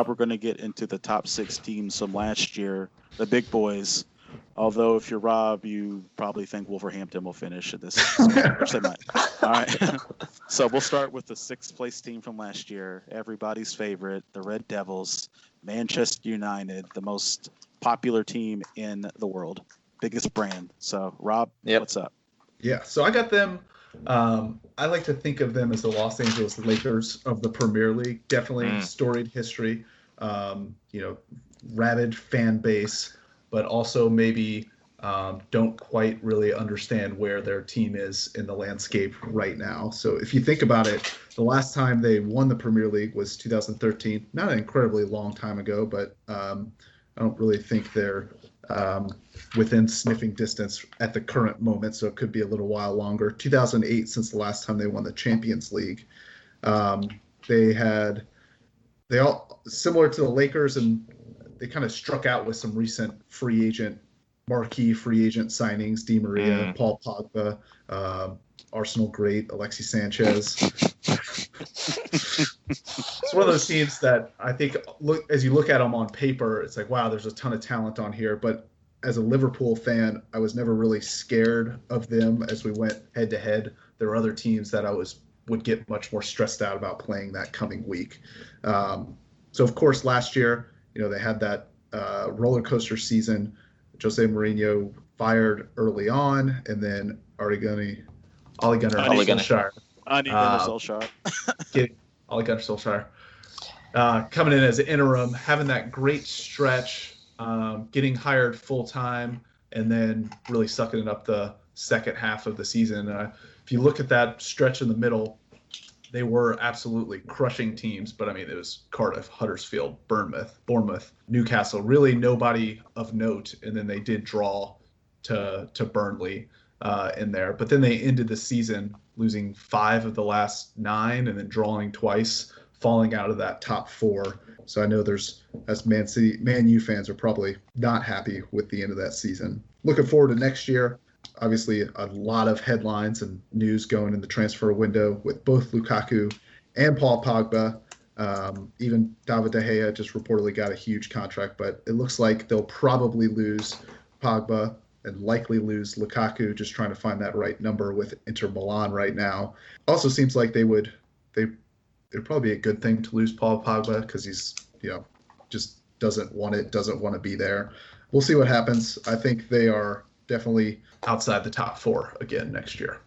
now we're going to get into the top six teams from last year, the big boys. Although if you're Rob, you probably think Wolverhampton will finish at this, which they might. All right. so we'll start with the sixth place team from last year, everybody's favorite, the Red Devils, Manchester United, the most popular team in the world, biggest brand. So Rob, Yep. what's up? Yeah, so I got them. Um, I like to think of them as the Los Angeles Lakers of the Premier League. Definitely Mm. storied history. Um, you know, rabid fan base, but also maybe um, don't quite really understand where their team is in the landscape right now. So if you think about it, the last time they won the Premier League was 2013. Not an incredibly long time ago, but um, I don't really think they're um, within sniffing distance at the current moment, so it could be a little while longer. 2008 since the last time they won the Champions League. Um, they had they all similar to the Lakers, and they kind of struck out with some recent free agent, marquee free agent signings: Di Maria, Mm. Paul Pogba, um Arsenal great Alexi Sanchez. It's one of those teams that I think look as you look at them on paper, it's like wow, there's a ton of talent on here. But as a Liverpool fan, I was never really scared of them as we went head to head. There were other teams that I was would get much more stressed out about playing that coming week. Um, so of course, last year, you know, they had that uh, roller coaster season. Jose Mourinho fired early on, and then Arigoni, Ole Gunnar Ole Gunnar. Solskjaer I need Uh, Solskjaer. get Ole Gunnar Solskjaer uh, coming in as an interim, having that great stretch, um, getting hired full time, and then really sucking it up the second half of the season. Uh, if you look at that stretch in the middle, they were absolutely crushing teams. But I mean, it was Cardiff, Huddersfield, Bournemouth, Bournemouth, Newcastle. Really, nobody of note. And then they did draw to to Burnley uh, in there. But then they ended the season losing five of the last nine, and then drawing twice, falling out of that top four. So I know there's as Man City, Man U fans are probably not happy with the end of that season. Looking forward to next year. Obviously, a lot of headlines and news going in the transfer window with both Lukaku and Paul Pogba. Um, even David De Gea just reportedly got a huge contract, but it looks like they'll probably lose Pogba and likely lose Lukaku, just trying to find that right number with Inter Milan right now. Also seems like they would they it'd probably be a good thing to lose Paul Pogba because he's you know just doesn't want it, doesn't want to be there. We'll see what happens. I think they are definitely outside the top four again next year.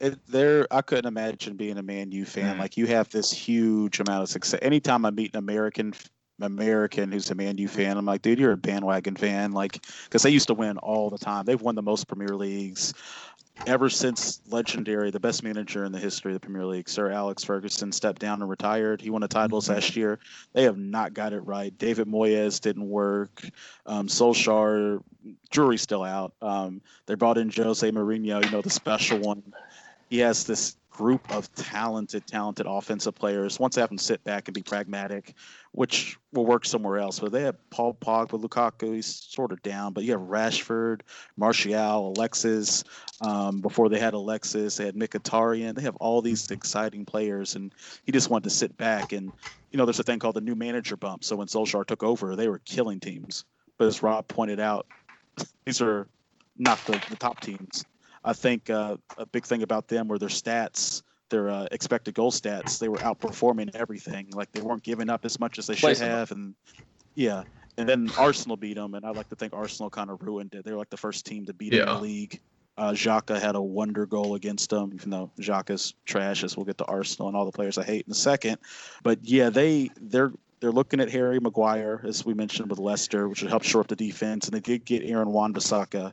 It, there, I couldn't imagine being a Man U fan. Mm. Like you have this huge amount of success. Anytime I meet an American American who's a Man U fan, I'm like, dude, you're a bandwagon fan. Like, because they used to win all the time. They've won the most Premier Leagues ever since legendary, the best manager in the history of the Premier League, Sir Alex Ferguson, stepped down and retired. He won a title Mhm. last year. They have not got it right. David Moyes didn't work. Um, Solskjaer, jury's still out. Um, they brought in Jose Mourinho, you know, the special one. He has this group of talented, talented offensive players. Once they have them sit back and be pragmatic, which will work somewhere else. But they have Paul Pogba, Lukaku, he's sort of down. But you have Rashford, Martial, Alexis. Um, before they had Alexis, they had Mkhitaryan. They have all these exciting players, and he just wanted to sit back. And you know, there's a thing called the new manager bump. So when Solskjaer took over, they were killing teams. But as Rob pointed out, these are not the, the top teams. I think uh, a big thing about them were their stats, their uh, expected goal stats. They were outperforming everything. Like they weren't giving up as much as they should have, and yeah. And then Arsenal beat them, and I like to think Arsenal kind of ruined it. They were like the first team to beat them in the league. Uh, Xhaka had a wonder goal against them, even though Xhaka's trash. As we'll get to Arsenal and all the players I hate in a second. But yeah, they they're they're looking at Harry Maguire, as we mentioned with Leicester, which would help shore up the defense. And they did get Aaron Wan-Bissaka.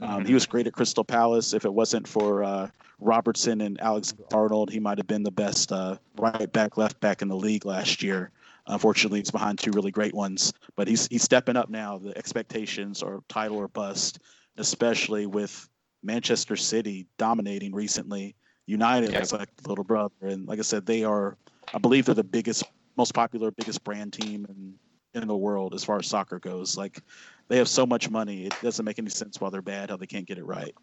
Um, he was great at Crystal Palace. If it wasn't for uh, Robertson and Alex Arnold, he might have been the best uh, right back, left back in the league last year. Unfortunately, he's behind two really great ones, but he's he's stepping up now. The expectations are title or bust, especially with Manchester City dominating recently. United Yeah. is like little brother, and like I said, they are. I believe they're the biggest, most popular, biggest brand team in in the world as far as soccer goes. Like they have so much money, it doesn't make any sense why they're bad, how they can't get it right.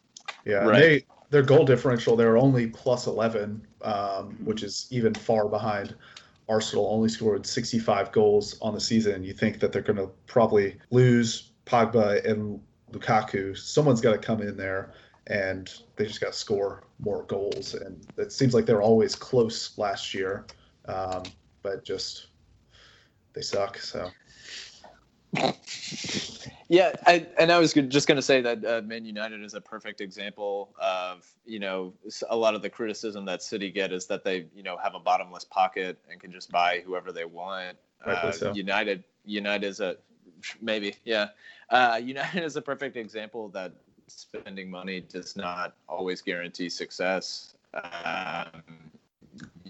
Yeah, Right. they their goal differential they're only plus eleven, um, which is even far behind Arsenal only scored 65 goals on the season, you think that they're going to probably lose Pogba and Lukaku. Someone's got to come in there and they just got to score more goals. And it seems like they're always close last year, um, but just they suck. So. Yeah, I, and I was just going to say that uh, Man United is a perfect example of you know a lot of the criticism that City get is that they you know have a bottomless pocket and can just buy whoever they want. Uh, so. United United is a maybe yeah uh, United is a perfect example that spending money does not always guarantee success. Um,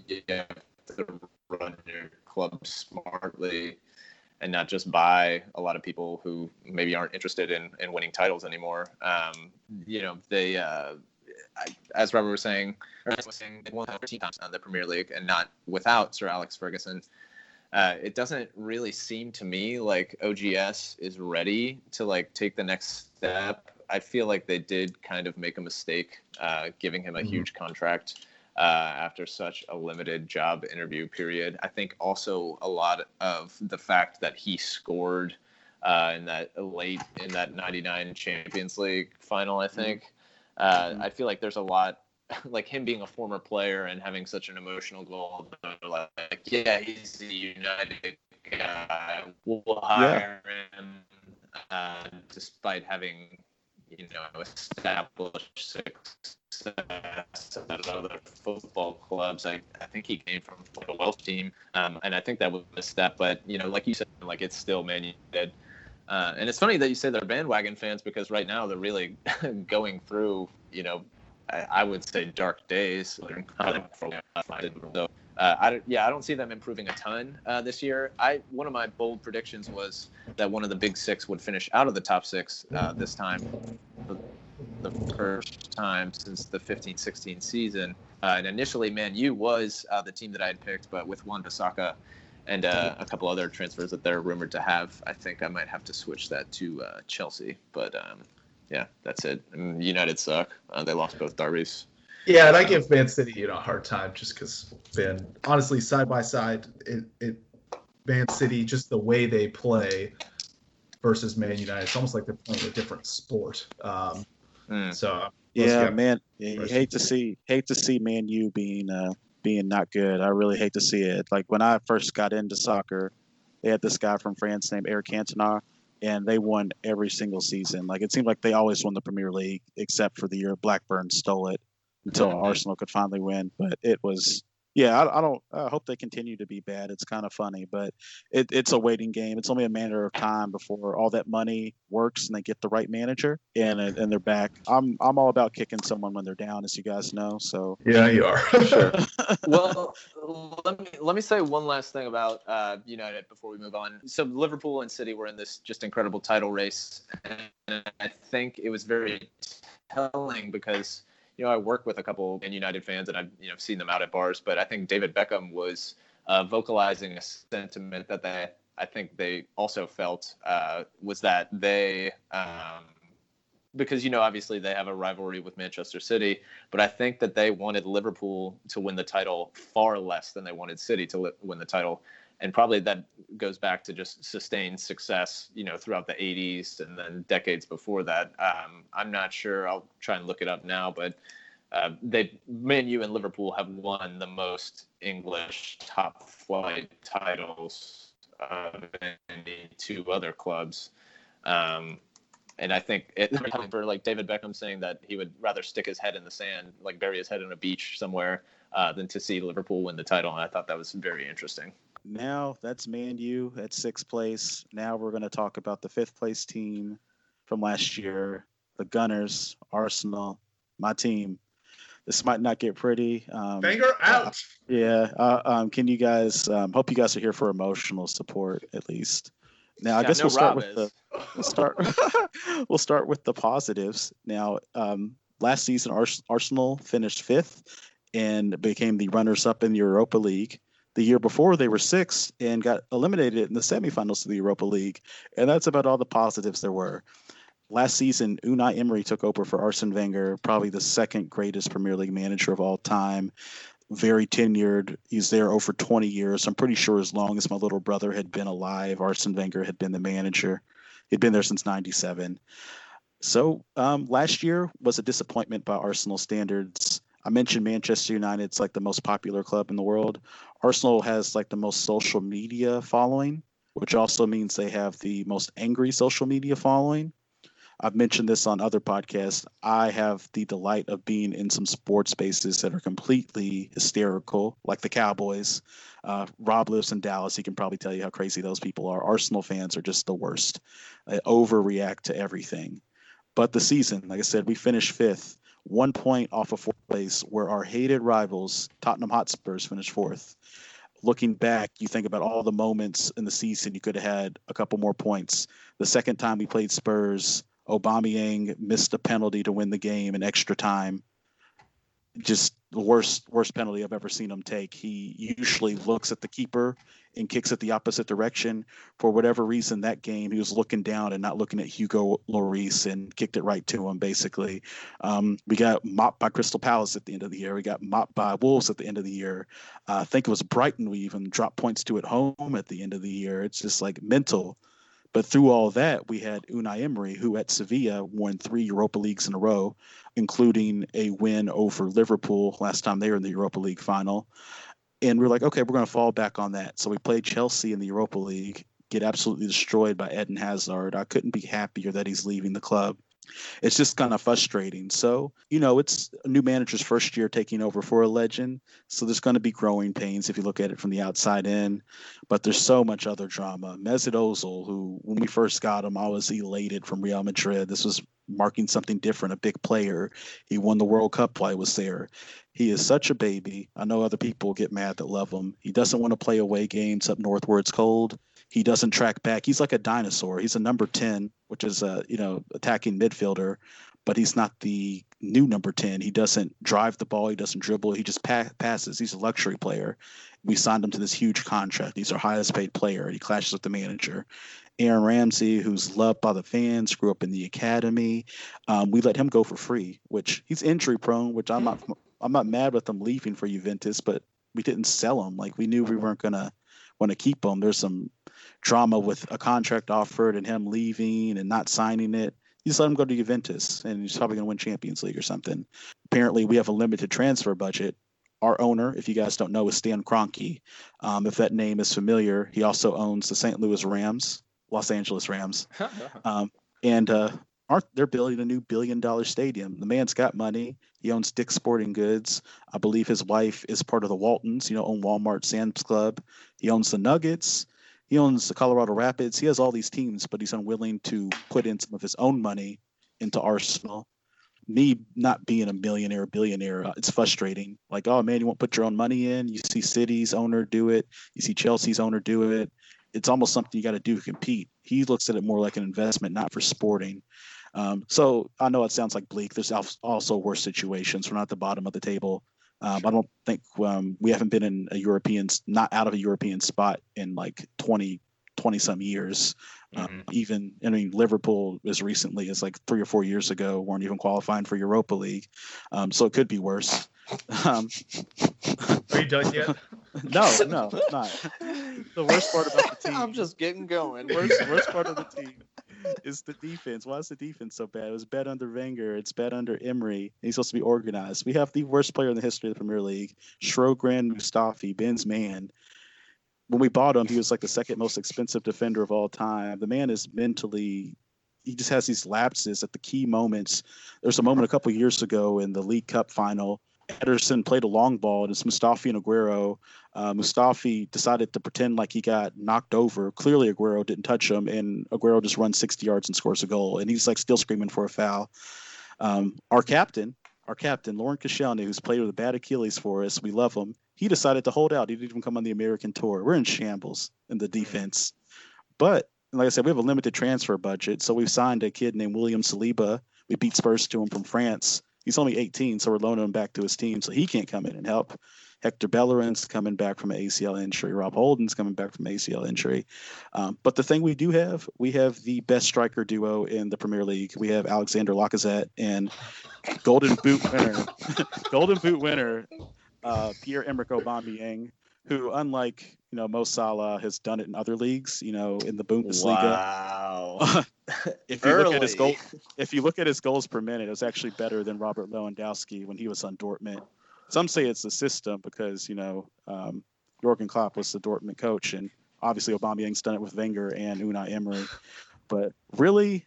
you have to run your club smartly and not just buy a lot of people who maybe aren't interested in, in winning titles anymore. Um, you know, they, uh, I, as Robert was saying, was saying, they won 13 times on the Premier League and not without Sir Alex Ferguson. Uh, it doesn't really seem to me like OGS is ready to like take the next step. I feel like they did kind of make a mistake uh, giving him a mm-hmm. huge contract uh, after such a limited job interview period. I think also a lot of the fact that he scored uh, in that late in that 99 Champions League final, I mm-hmm. think. Uh, mm-hmm. I feel like there's a lot like him being a former player and having such an emotional goal. Like, yeah, he's a United guy. We'll hire yeah. him uh, despite having, you know, established success at other football clubs. I, I think he came from a Welsh team, um, and I think that was a step. But you know, like you said, like it's still Man United. Uh, and it's funny that you say they're bandwagon fans because right now they're really going through, you know, I, I would say dark days. So, uh, I, yeah, I don't see them improving a ton uh, this year. I one of my bold predictions was that one of the big six would finish out of the top six uh, this time the first time since the 15-16 season. Uh, and initially, Man U was uh, the team that I had picked, but with Wan-Bissaka and uh, a couple other transfers that they're rumored to have, I think I might have to switch that to Chelsea. But um, yeah, that's it. United suck. They lost both derbies. Yeah, and I give Man City you know a hard time just because been honestly side by side, it, it Man City just the way they play versus Man United, it's almost like they're playing a different sport. Um, Mm. So yeah, man, yeah, you hate to see hate to see Man U being uh, being not good. I really hate to see it. Like when I first got into soccer, they had this guy from France named Eric Cantona, and they won every single season. Like it seemed like they always won the Premier League, except for the year Blackburn stole it until. Arsenal could finally win. But it was yeah, I, I, don't. I hope they continue to be bad. It's kind of funny, but it, it's a waiting game. It's only a matter of time before all that money works and they get the right manager and and they're back. I'm I'm all about kicking someone when they're down, as you guys know. So yeah, you are. sure. well, let me let me say one last thing about uh, United before we move on. So Liverpool and City were in this just incredible title race, and I think it was very telling because you know, I work with a couple Man United fans, and I've you know seen them out at bars. But I think David Beckham was uh, vocalizing a sentiment that they, I think they also felt uh, was that they, um, because you know, obviously they have a rivalry with Manchester City, but I think that they wanted Liverpool to win the title far less than they wanted City to li- win the title and probably that goes back to just sustained success, you know, throughout the 80s and then decades before that. Um, I'm not sure. I'll try and look it up now, but uh, they, Man U and Liverpool have won the most English top flight titles of any two other clubs. Um, and I think it for like David Beckham saying that he would rather stick his head in the sand, like bury his head in a beach somewhere, uh, than to see Liverpool win the title. And I thought that was very interesting now that's Man U at sixth place. Now we're going to talk about the fifth place team from last year, the Gunners, Arsenal, my team. This might not get pretty. Um, Finger out. Uh, yeah. Uh, um, can you guys? Um, hope you guys are here for emotional support at least. Now I guess we'll start with the we'll start we'll start with the positives. Now, um, last season Arsenal finished fifth and became the runners up in the Europa League. The year before, they were six and got eliminated in the semifinals of the Europa League. And that's about all the positives there were. Last season, Unai Emery took over for Arsene Wenger, probably the second greatest Premier League manager of all time. very tenured. He's there over 20 years. I'm pretty sure as long as my little brother had been alive, Arsene Wenger had been the manager. He'd been there since 97. So um, last year was a disappointment by Arsenal standards. I mentioned Manchester United's like the most popular club in the world. Arsenal has like the most social media following, which also means they have the most angry social media following. I've mentioned this on other podcasts. I have the delight of being in some sports spaces that are completely hysterical, like the Cowboys. Uh, Rob lives in Dallas. He can probably tell you how crazy those people are. Arsenal fans are just the worst. They overreact to everything. But the season, like I said, we finished fifth, one point off of fourth place, where our hated rivals, Tottenham Hotspurs, finished fourth. Looking back, you think about all the moments in the season you could have had a couple more points. The second time we played Spurs, Aubameyang missed a penalty to win the game in extra time. Just the worst worst penalty I've ever seen him take. He usually looks at the keeper and kicks it the opposite direction. For whatever reason, that game he was looking down and not looking at Hugo Lloris and kicked it right to him. Basically, um, we got mopped by Crystal Palace at the end of the year. We got mopped by Wolves at the end of the year. Uh, I think it was Brighton. We even dropped points to at home at the end of the year. It's just like mental. But through all that, we had Unai Emery, who at Sevilla won three Europa Leagues in a row, including a win over Liverpool last time they were in the Europa League final. And we are like, okay, we're going to fall back on that. So we played Chelsea in the Europa League, get absolutely destroyed by Eden Hazard. I couldn't be happier that he's leaving the club it's just kind of frustrating. So, you know, it's a new manager's first year taking over for a legend. So there's going to be growing pains if you look at it from the outside in. But there's so much other drama. Mesut Ozil, who when we first got him, I was elated from Real Madrid. This was marking something different, a big player. He won the World Cup while I was there. He is such a baby. I know other people get mad that love him. He doesn't want to play away games up north where it's cold. He doesn't track back. He's like a dinosaur. He's a number 10, which is a, you know, attacking midfielder, but he's not the new number 10. He doesn't drive the ball. He doesn't dribble. He just pa- passes. He's a luxury player. We signed him to this huge contract. He's our highest paid player. He clashes with the manager. Aaron Ramsey, who's loved by the fans, grew up in the academy. Um, we let him go for free, which he's injury prone, which I'm not I'm not mad with him leaving for Juventus, but we didn't sell him. Like we knew we weren't gonna want to keep him. There's some drama with a contract offered and him leaving and not signing it. You just let him go to Juventus and he's probably going to win Champions League or something. Apparently, we have a limited transfer budget. Our owner, if you guys don't know, is Stan Kroenke. Um, if that name is familiar, he also owns the St. Louis Rams, Los Angeles Rams. um, and uh, aren't they're building a new billion dollar stadium. The man's got money. He owns Dick's Sporting Goods. I believe his wife is part of the Waltons, you know, own Walmart Sam's Club. He owns the Nuggets. He owns the Colorado Rapids. He has all these teams, but he's unwilling to put in some of his own money into Arsenal. Me not being a millionaire, billionaire, uh, it's frustrating. Like, oh man, you won't put your own money in. You see City's owner do it. You see Chelsea's owner do it. It's almost something you got to do to compete. He looks at it more like an investment, not for sporting. Um, so I know it sounds like bleak. There's also worse situations. We're not at the bottom of the table. Um, I don't think um, we haven't been in a European, not out of a European spot in like 20, 20 some years. Um, mm-hmm. even, I mean, Liverpool as recently as like three or four years ago weren't even qualifying for Europa League. Um, so it could be worse. Um, Are you done yet? no, no, it's not. The worst part about the team. I'm just getting going. Worst, worst part of the team is the defense. Why is the defense so bad? It was bad under Wenger. It's bad under Emery. He's supposed to be organized. We have the worst player in the history of the Premier League, Shkodran Mustafi, Ben's man. When we bought him, he was like the second most expensive defender of all time. The man is mentally he just has these lapses at the key moments. There's a moment a couple years ago in the League Cup final Ederson played a long ball, and it's Mustafi and Aguero. Uh, Mustafi decided to pretend like he got knocked over. Clearly, Aguero didn't touch him, and Aguero just runs 60 yards and scores a goal. And he's like still screaming for a foul. Um, our captain, our captain, Laurent Koscielny, who's played with a bad Achilles for us, we love him. He decided to hold out. He didn't even come on the American tour. We're in shambles in the defense. But like I said, we have a limited transfer budget, so we've signed a kid named William Saliba. We beat Spurs to him from France he's only 18, so we're loaning him back to his team, so he can't come in and help. Hector Bellerin's coming back from an ACL injury. Rob Holding's coming back from ACL injury. Um, but the thing we do have, we have the best striker duo in the Premier League. We have Alexander Lacazette and Golden Boot winner, Golden Boot winner uh, Pierre Emerick Aubameyang, who, unlike you know Mo Salah, has done it in other leagues. You know, in the Bundesliga. Wow. if you look at his Early. goal, if you look at his goals per minute, it was actually better than Robert Lewandowski when he was on Dortmund. Some say it's the system because you know um, Jurgen Klopp was the Dortmund coach, and obviously Aubameyang's done it with Wenger and Unai Emery. But really,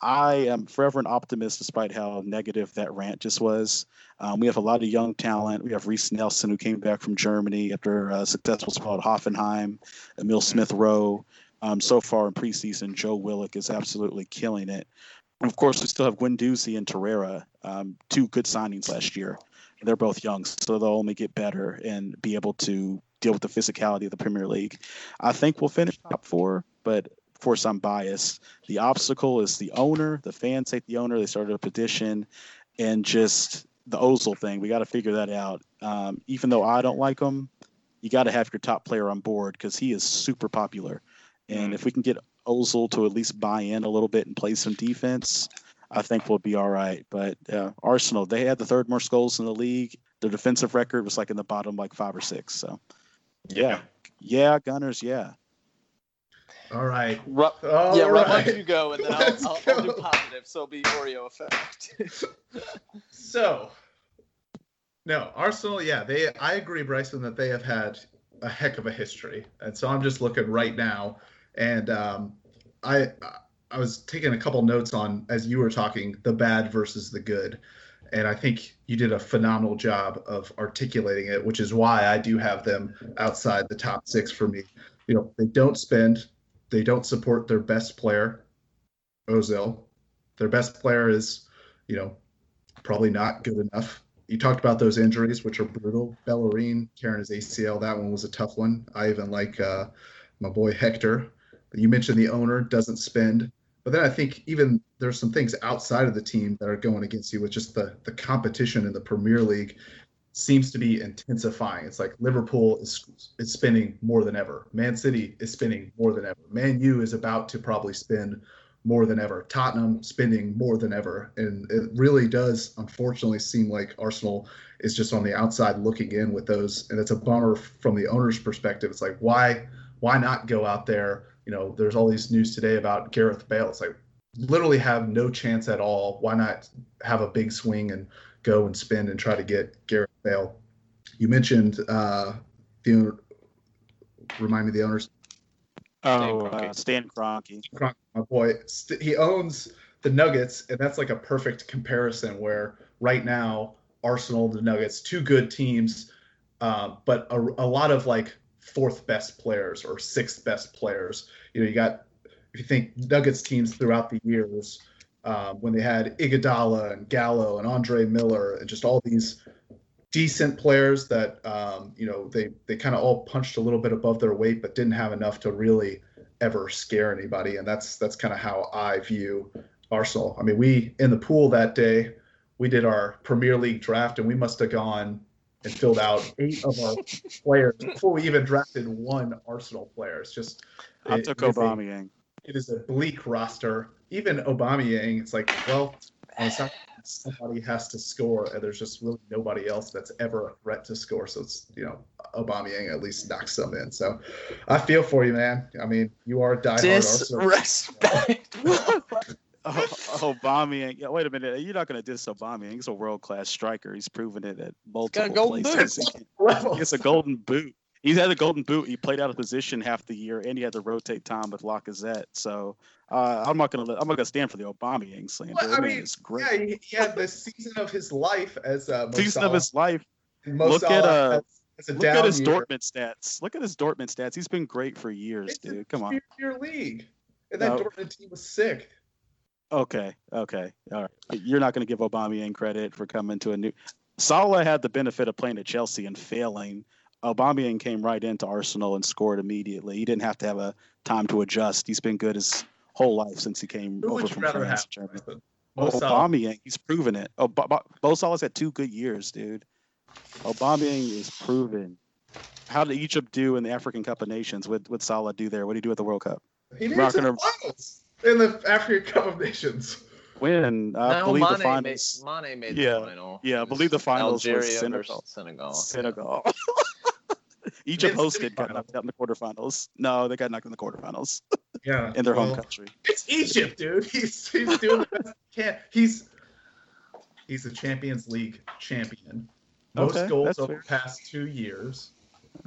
I am forever an optimist, despite how negative that rant just was. Um, we have a lot of young talent. We have Reiss Nelson, who came back from Germany after a successful spell at Hoffenheim. Emile Smith Rowe. Um, so far in preseason, Joe Willock is absolutely killing it. And of course, we still have Guendouzi and Torreira, um, two good signings last year. They're both young, so they'll only get better and be able to deal with the physicality of the Premier League. I think we'll finish top four, but of course, I'm biased. The obstacle is the owner. The fans hate the owner. They started a petition, and just the Ozil thing. We got to figure that out. Um, even though I don't like him, you got to have your top player on board because he is super popular. And if we can get Ozil to at least buy in a little bit and play some defense, I think we'll be all right. But uh, Arsenal, they had the third most goals in the league. Their defensive record was like in the bottom, like five or six. So, yeah, yeah, Gunners, yeah. All right. Ru- All yeah, Rob, why don't you go, and then I'll, I'll, I'll do positive, so it'll be Oreo effect. So, no, Arsenal, yeah, they. I agree, Bryson, that they have had a heck of a history, and so I'm just looking right now, and um, I I was taking a couple notes on as you were talking the bad versus the good, and I think you did a phenomenal job of articulating it, which is why I do have them outside the top six for me. You know, they don't spend, they don't support their best player, Ozil. Their best player is, you know, probably not good enough. You talked about those injuries, which are brutal. Bellerin tearing his ACL, that one was a tough one. I even like uh, my boy Hector. You mentioned the owner doesn't spend, but then I think even there's some things outside of the team that are going against you with just the the competition in the Premier League seems to be intensifying. It's like Liverpool is is spending more than ever. Man City is spending more than ever. Man U is about to probably spend more than ever. Tottenham spending more than ever. And it really does, unfortunately, seem like Arsenal is just on the outside looking in with those. And it's a bummer from the owner's perspective. It's like, why, why not go out there? You know, there's all these news today about Gareth Bale. It's like, literally have no chance at all. Why not have a big swing and go and spend and try to get Gareth Bale? You mentioned uh, the owner, remind me of the owners Oh, Kroenke. uh, Stan Kroenke. Kroenke, my boy, st- he owns the Nuggets, and that's like a perfect comparison. Where right now, Arsenal, the Nuggets, two good teams, uh, but a, a lot of like fourth best players or sixth best players. You know, you got if you think Nuggets teams throughout the years, um, when they had Iguodala and Gallo and Andre Miller and just all these decent players that um, you know they they kind of all punched a little bit above their weight, but didn't have enough to really ever scare anybody. And that's that's kind of how I view Arsenal. I mean, we in the pool that day, we did our Premier League draft, and we must have gone and filled out eight of our players before we even drafted one Arsenal player. It's just I it- took it is a- it is a bleak roster. Even Aubameyang, it's like, well, not, somebody has to score, and there's just really nobody else that's ever a threat to score. So it's you know, Aubameyang at least knocks some in. So I feel for you, man. I mean, you are a diehard Arsenal. Disrespect. Oh, Aubameyang. Yeah, wait a minute. You're not going to diss Aubameyang. He's a world class striker. He's proven it at multiple places. boot. He level. gets a golden boot. He's had a golden boot. He played out of position half the year, and he had to rotate time with Lacazette. So uh, I'm not going to. I'm not going to stand for the Aubameyang slander. Well, I mean, is great. Yeah, he, he had the season of his life as uh, Season of his life. Mo look at, uh, has- has a Look at his year. Dortmund stats. Look at his Dortmund stats. He's been great for years, It's a dude. Come on. Premier league, and that No. Dortmund team was sick. Okay, okay, all right. You're not going to give Aubameyang credit for coming to a new. Salah had the benefit of playing at Chelsea and failing. Aubameyang came right into Arsenal and scored immediately. He didn't have to have a time to adjust. He's been good his whole life since he came Who over from France? Germany. Salah. Aubameyang, he's proven it. Oh, Bo- Bo- Bo Salah's had two good years, dude. Aubameyang is proven. How did Egypt do in the African Cup of Nations? What would Salah do there? What did he do at the World Cup? He made We're it to not the finals in the African Cup of Nations. win. I uh, no, believe Mane the finals. Made, Mane made Yeah. the final. Yeah, I believe the was finals was Algeria Senegal. Senegal. Senegal. Egypt Mid-city hosted, got knocked out in the quarterfinals. No, they got knocked in the quarterfinals Yeah, in their home country. It's Egypt, dude. He's he's doing the best he can. He's he's the Champions League champion. Most Okay, goals that's over the past two years.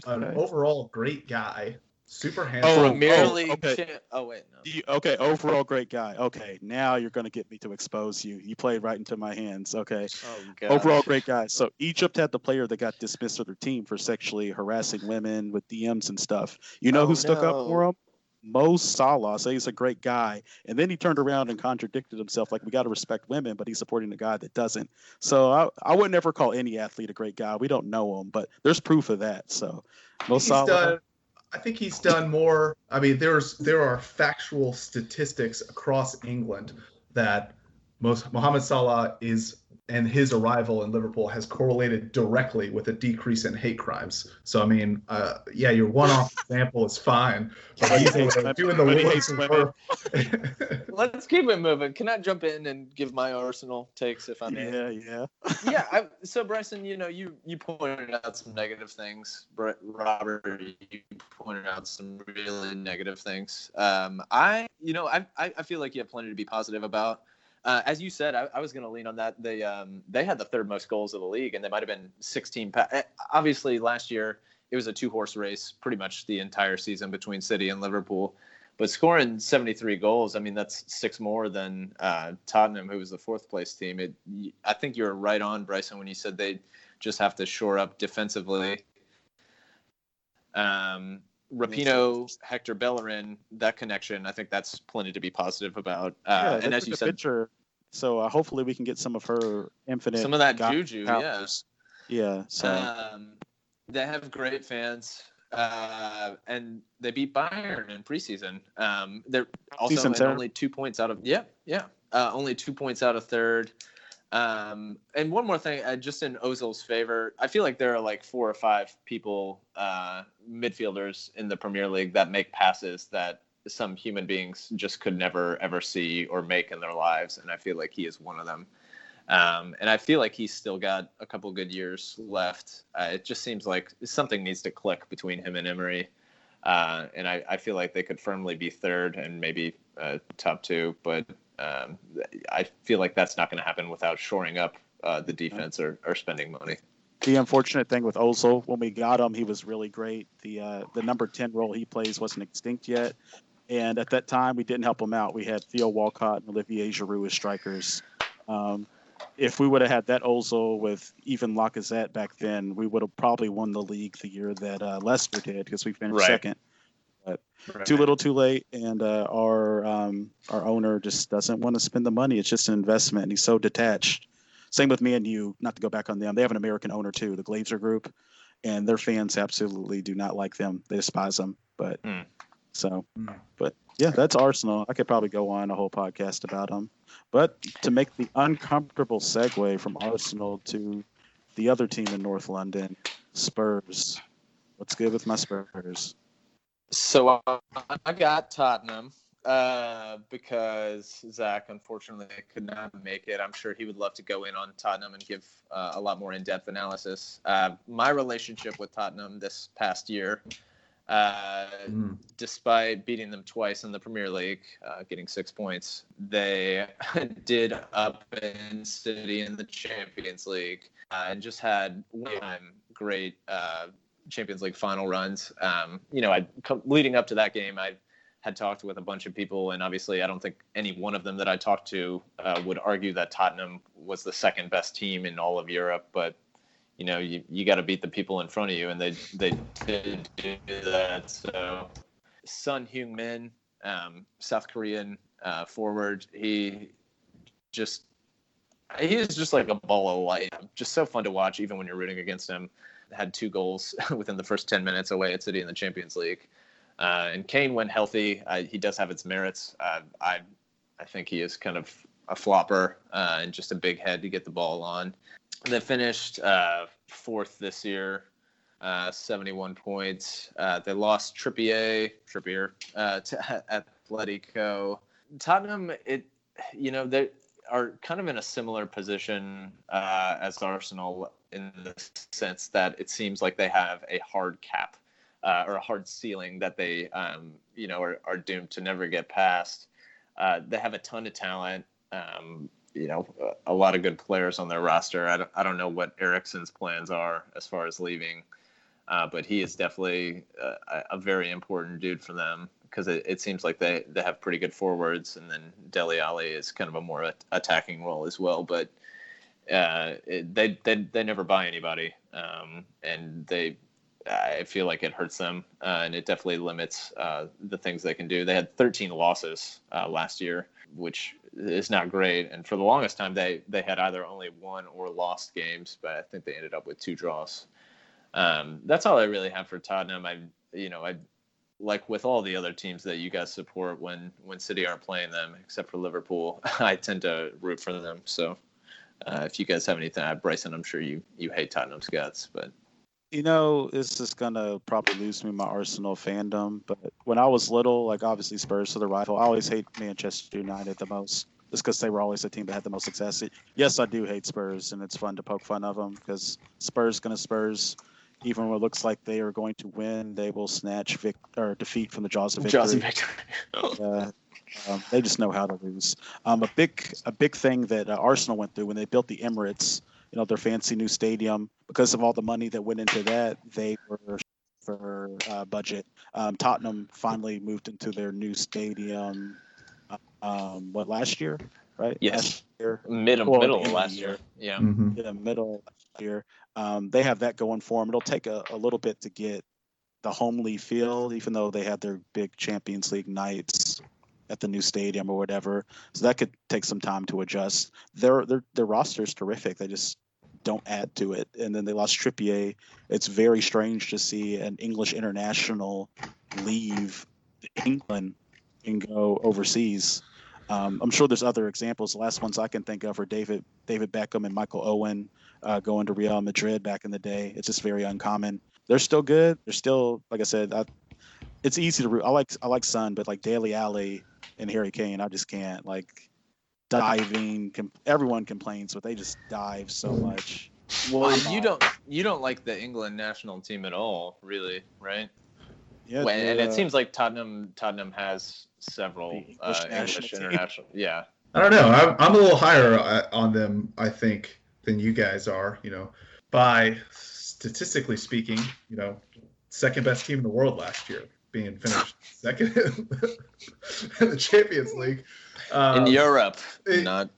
An overall great guy. Super Oh, handsome. Premier oh, okay. oh wait, no. You, okay, overall great guy. Okay, now you're going to get me to expose you. You played right into my hands. Okay. Oh god. Overall great guy. So Egypt had the player that got dismissed from their team for sexually harassing women with DMs and stuff. You know Oh, who stuck up for no. him? Mo Salah. So he's a great guy. And then he turned around and contradicted himself like we got to respect women, but he's supporting a guy that doesn't. So I, I would never call any athlete a great guy. We don't know him, but there's proof of that. So Mo he's Salah. done. I think he's done more. I mean, there's there are factual statistics across England that most Mohamed Salah is and his arrival in Liverpool has correlated directly with a decrease in hate crimes. So I mean, uh, yeah, your one-off example is fine, but But he's hates women. doing the work women. Let's keep it moving. Can I jump in and give my Arsenal takes if I may? Yeah, yeah. yeah. I, so Bryson, you know, you you pointed out some negative things. Robert, you pointed out some really negative things. Um, I, you know, I, I I feel like you have plenty to be positive about. Uh, as you said, I, I was going to lean on that. They um, they had the third most goals of the league, and they might have been 16. Pa- eh, obviously, last year it was a two horse race, pretty much the entire season between City and Liverpool. But scoring 73 goals, I mean, that's six more than uh, Tottenham, who was the fourth place team. It, I think you were right on, Bryson, when you said they just have to shore up defensively. Um, Rapinoe, Hector Bellerin, that connection, I think that's plenty to be positive about. Uh, yeah, and as you said, picture. So uh, hopefully we can get some of her infinite. some of that God juju, powers. Yeah. So Um, they have great fans, uh, and they beat Bayern in preseason. Um, they're also Decent and turn. only two points out of yeah, yeah, uh, only two points out of third. Um, and one more thing, uh, just in Ozil's favor, I feel like there are like four or five people, uh, midfielders in the Premier League that make passes that some human beings just could never ever see or make in their lives, and I feel like he is one of them. Um, and I feel like he's still got a couple good years left. Uh, it just seems like something needs to click between him and Emery. Uh, and I, I feel like they could firmly be third and maybe uh, top two, but um, I feel like that's not going to happen without shoring up uh, the defense or, or spending money. the unfortunate thing with Ozil, when we got him, he was really great. The uh, the number ten role he plays wasn't extinct yet, and at that time we didn't help him out. We had Theo Walcott and Olivier Giroud as strikers. Um, if we would have had that Ozil with even Lacazette back then, we would have probably won the league the year that uh, Leicester did because we finished Right. second. Too little, too late, and uh, our um, our owner just doesn't want to spend the money. It's just an investment, and he's so detached. Same with me and you. Not to go back on them, they have an American owner too, the Glazer Group, and their fans absolutely do not like them. They despise them. But Hmm. So, Hmm. but yeah, that's Arsenal. I could probably go on a whole podcast about them. But to make the uncomfortable segue from Arsenal to the other team in North London, Spurs. What's good with my Spurs? So uh, I got Tottenham uh, because Zach unfortunately could not make it. I'm sure he would love to go in on Tottenham and give uh, a lot more in-depth analysis. Uh, my relationship with Tottenham this past year, Mm. despite beating them twice in the Premier League, uh, getting six points, they did up in City in the Champions League uh, and just had one great uh, Champions League final runs. Um, you know, I leading up to that game, I had talked with a bunch of people, and obviously, I don't think any one of them that I talked to uh, would argue that Tottenham was the second best team in all of Europe. But you know, you, you got to beat the people in front of you, and they they did do that. So, Son Heung Min, um, South Korean uh, forward, he just he is just like a ball of light. Just so fun to watch, even when you're rooting against him. Had two goals within the first ten minutes away at City in the Champions League. Uh, and Kane, when healthy, uh, he does have its merits. Uh, I, I think he is kind of a flopper uh, and just a big head to get the ball on. They finished uh, fourth this year, uh, 71 points. Uh, they lost Trippier, Trippier uh, to Atletico. Tottenham, it, you know, they are kind of in a similar position uh, as Arsenal in the sense that it seems like they have a hard cap uh, or a hard ceiling that they, um, you know, are, are doomed to never get past. They have a ton of talent. Um, you know, a lot of good players on their roster. I don't, I don't know what Eriksen's plans are as far as leaving, uh, but he is definitely a, a, very important dude for them because it, it seems like they, they have pretty good forwards, and then Dele Alli is kind of a more attacking role as well. But uh, it, they, they they never buy anybody, um, and they I feel like it hurts them, uh, and it definitely limits uh, the things they can do. They had 13 losses uh, last year, which is not great. And for the longest time, they they had either only won or lost games, but I think they ended up with two draws. Um, that's all I really have for Tottenham. I you know I like with all the other teams that you guys support when when City aren't playing them, except for Liverpool, I tend to root for them. So. Uh, if you guys have anything, Bryson, I'm sure you you hate Tottenham's guts, but you know, this is gonna probably lose me my Arsenal fandom. But when I was little, like obviously Spurs are the rival. I always hate Manchester United the most, just because they were always the team that had the most success. Yes, I do hate Spurs, and it's fun to poke fun of them because Spurs gonna Spurs. Even when it looks like they are going to win, they will snatch vic- or defeat from the jaws of victory. Jaws of victory. uh, um, they just know how to lose. Um, a big a big thing that uh, Arsenal went through when they built the Emirates you know their fancy new stadium. Because of all the money that went into that they were for uh, budget. Um, tottenham finally moved into their new stadium um, what last year right? Yes. Last year? Middle well, middle last year. year. yeah. Mm-hmm. yeah middle last year. Um, they have that going for them it'll take a, a little bit to get the homely feel even though they had their big champions league nights at the new stadium or whatever. So that could take some time to adjust. Their their their roster is terrific. They just don't add to it. And then they lost Trippier. It's very strange to see an English international leave England and go overseas. Um, I'm sure there's other examples. The last ones I can think of are David David Beckham and Michael Owen uh, going to Real Madrid back in the day. It's just very uncommon. They're still good. They're still, like I said, I, it's easy to. root. I like I like Son, but like Dele Alli and Harry Kane, I just can't like diving. Com- everyone complains, but they just dive so much. Well, you don't you don't like the England national team at all, really, right? Yeah, when, and it seems like Tottenham Tottenham has several English, uh, English international. Yeah, I don't know. I'm, I'm a little higher uh, on them, I think, than you guys are. You know, by statistically speaking, you know, second best team in the world last year being finished second in the Champions League. Um, in Europe, it, not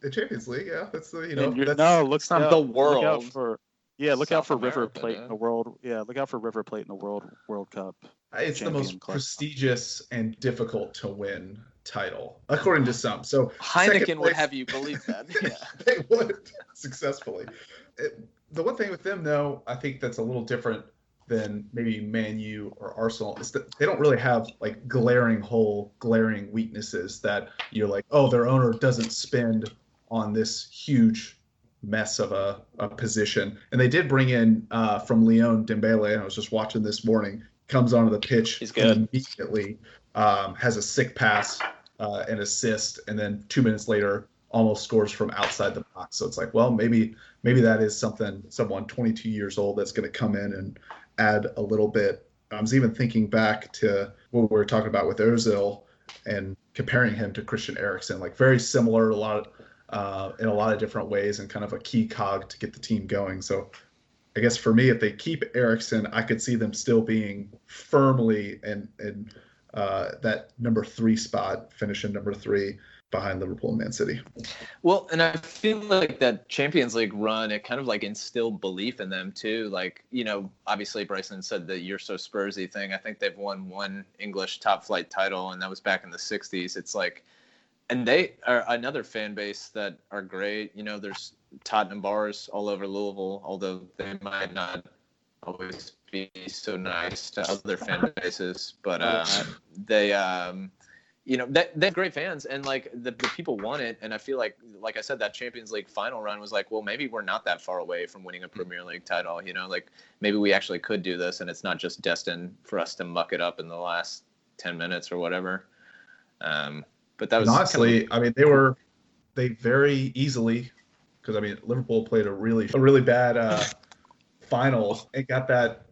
the Champions League. Yeah, that's the you know. That's, no, looks not the world. Look out for yeah, look South out for America, River Plate in the world. Yeah, look out for River Plate in the World World Cup. It's the most club. prestigious and difficult to win title, according to some. So Heineken would have you believe that. Yeah, they would successfully. It, the one thing with them, though, I think that's a little different than maybe Man U or Arsenal is that they don't really have like glaring hole, glaring weaknesses that you're like, oh, their owner doesn't spend on this huge mess of a, a position. And they did bring in uh, from Lyon Ndombele. I was just watching this morning. Comes onto the pitch He's good. immediately, um, has a sick pass, uh, an assist, and then two minutes later almost scores from outside the box. So it's like, well, maybe maybe that is something someone 22 years old that's going to come in and add a little bit. I was even thinking back to what we were talking about with Ozil and comparing him to Christian Eriksen, like very similar a lot of, uh, in a lot of different ways and kind of a key cog to get the team going. So I guess for me, if they keep Eriksen, I could see them still being firmly in, in uh, that number three spot, finishing number three behind Liverpool and Man City. Well, and I feel like that Champions League run, it kind of like instilled belief in them too. Like, you know, obviously Bryson said that you're so Spursy thing. I think they've won one English top flight title, and that was back in the 60s. It's like, and they are another fan base that are great. You know, there's Tottenham bars all over Louisville, although they might not always be so nice to other fan bases, but uh, they, um, you know that they're great fans and like the, the people want it and i feel like like i said that champions league final run was like well maybe we're not that far away from winning a mm. premier league title you know like maybe we actually could do this and it's not just destined for us to muck it up in the last 10 minutes or whatever um but that was honestly kind of, i mean they were they very easily, because I mean Liverpool played a really a really bad uh, final and got that,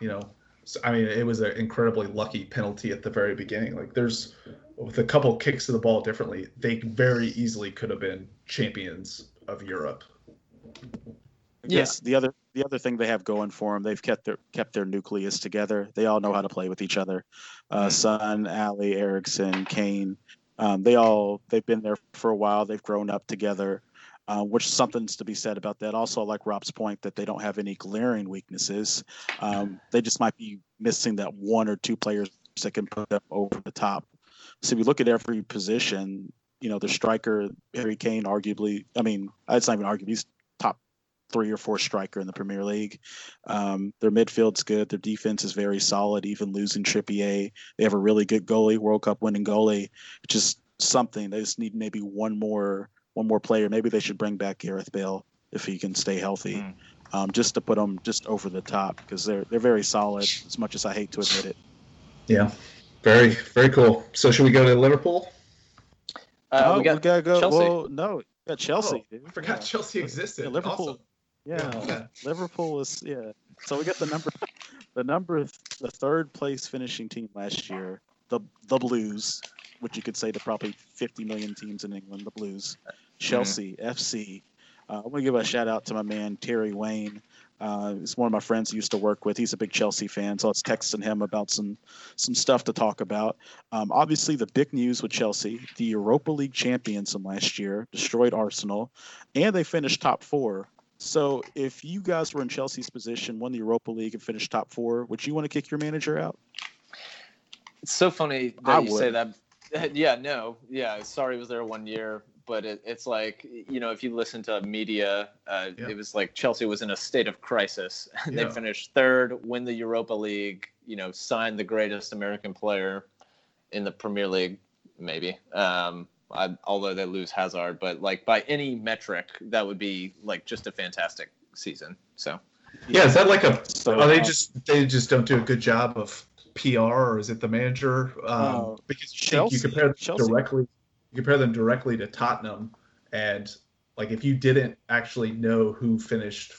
you know, I mean it was an incredibly lucky penalty at the very beginning. Like there's with a couple kicks to the ball differently, they very easily could have been champions of Europe. Yes, the other the other thing they have going for them, they've kept their kept their nucleus together. They all know how to play with each other. Uh, Son, Alli, Eriksen, Kane, um, they all they've been there for a while. They've grown up together, uh, which something's to be said about that. Also, like Rob's point that they don't have any glaring weaknesses. Um, they just might be missing that one or two players that can put them over the top. So if you look at every position, you know, the striker Harry Kane, arguably, I mean, it's not even arguably, he's top three or four striker in the Premier League. Um, their midfield's good. Their defense is very solid, even losing Trippier. They have a really good goalie, World Cup winning goalie. Just something. They just need maybe one more one more player. Maybe they should bring back Gareth Bale if he can stay healthy, mm. um, just to put them just over the top because they're they're very solid. As much as I hate to admit it. Yeah, very very cool. So should we go to Liverpool? Uh, oh, we, got we gotta go. Chelsea. Well, no, we got Chelsea. Oh, I forgot yeah. Chelsea existed. Yeah, Liverpool. Awesome. Yeah, yeah, Liverpool is yeah. So we got the number, the number, the third place finishing team last year, the the Blues, which you could say to probably 50 million teams in England, the Blues, Chelsea mm-hmm. FC. Uh, I'm gonna give a shout out to my man Terry Wayne. Uh, he's one of my friends I used to work with. He's a big Chelsea fan, so I was texting him about some some stuff to talk about. Um, obviously, the big news with Chelsea, the Europa League champions from last year, destroyed Arsenal, and they finished top four. So, if you guys were in Chelsea's position, won the Europa League, and finished top four, would you want to kick your manager out? It's so funny that I you would. say that. Yeah, no, yeah. Sorry, was there one year but it, it's like you know if you listen to media uh, yeah. it was like chelsea was in a state of crisis and yeah. they finished third win the europa league you know signed the greatest american player in the premier league maybe um, I, although they lose hazard but like by any metric that would be like just a fantastic season so yeah is that like a so, are they just they just don't do a good job of pr or is it the manager um, uh, because Chelsea, you compare Chelsea. directly you compare them directly to Tottenham, and like if you didn't actually know who finished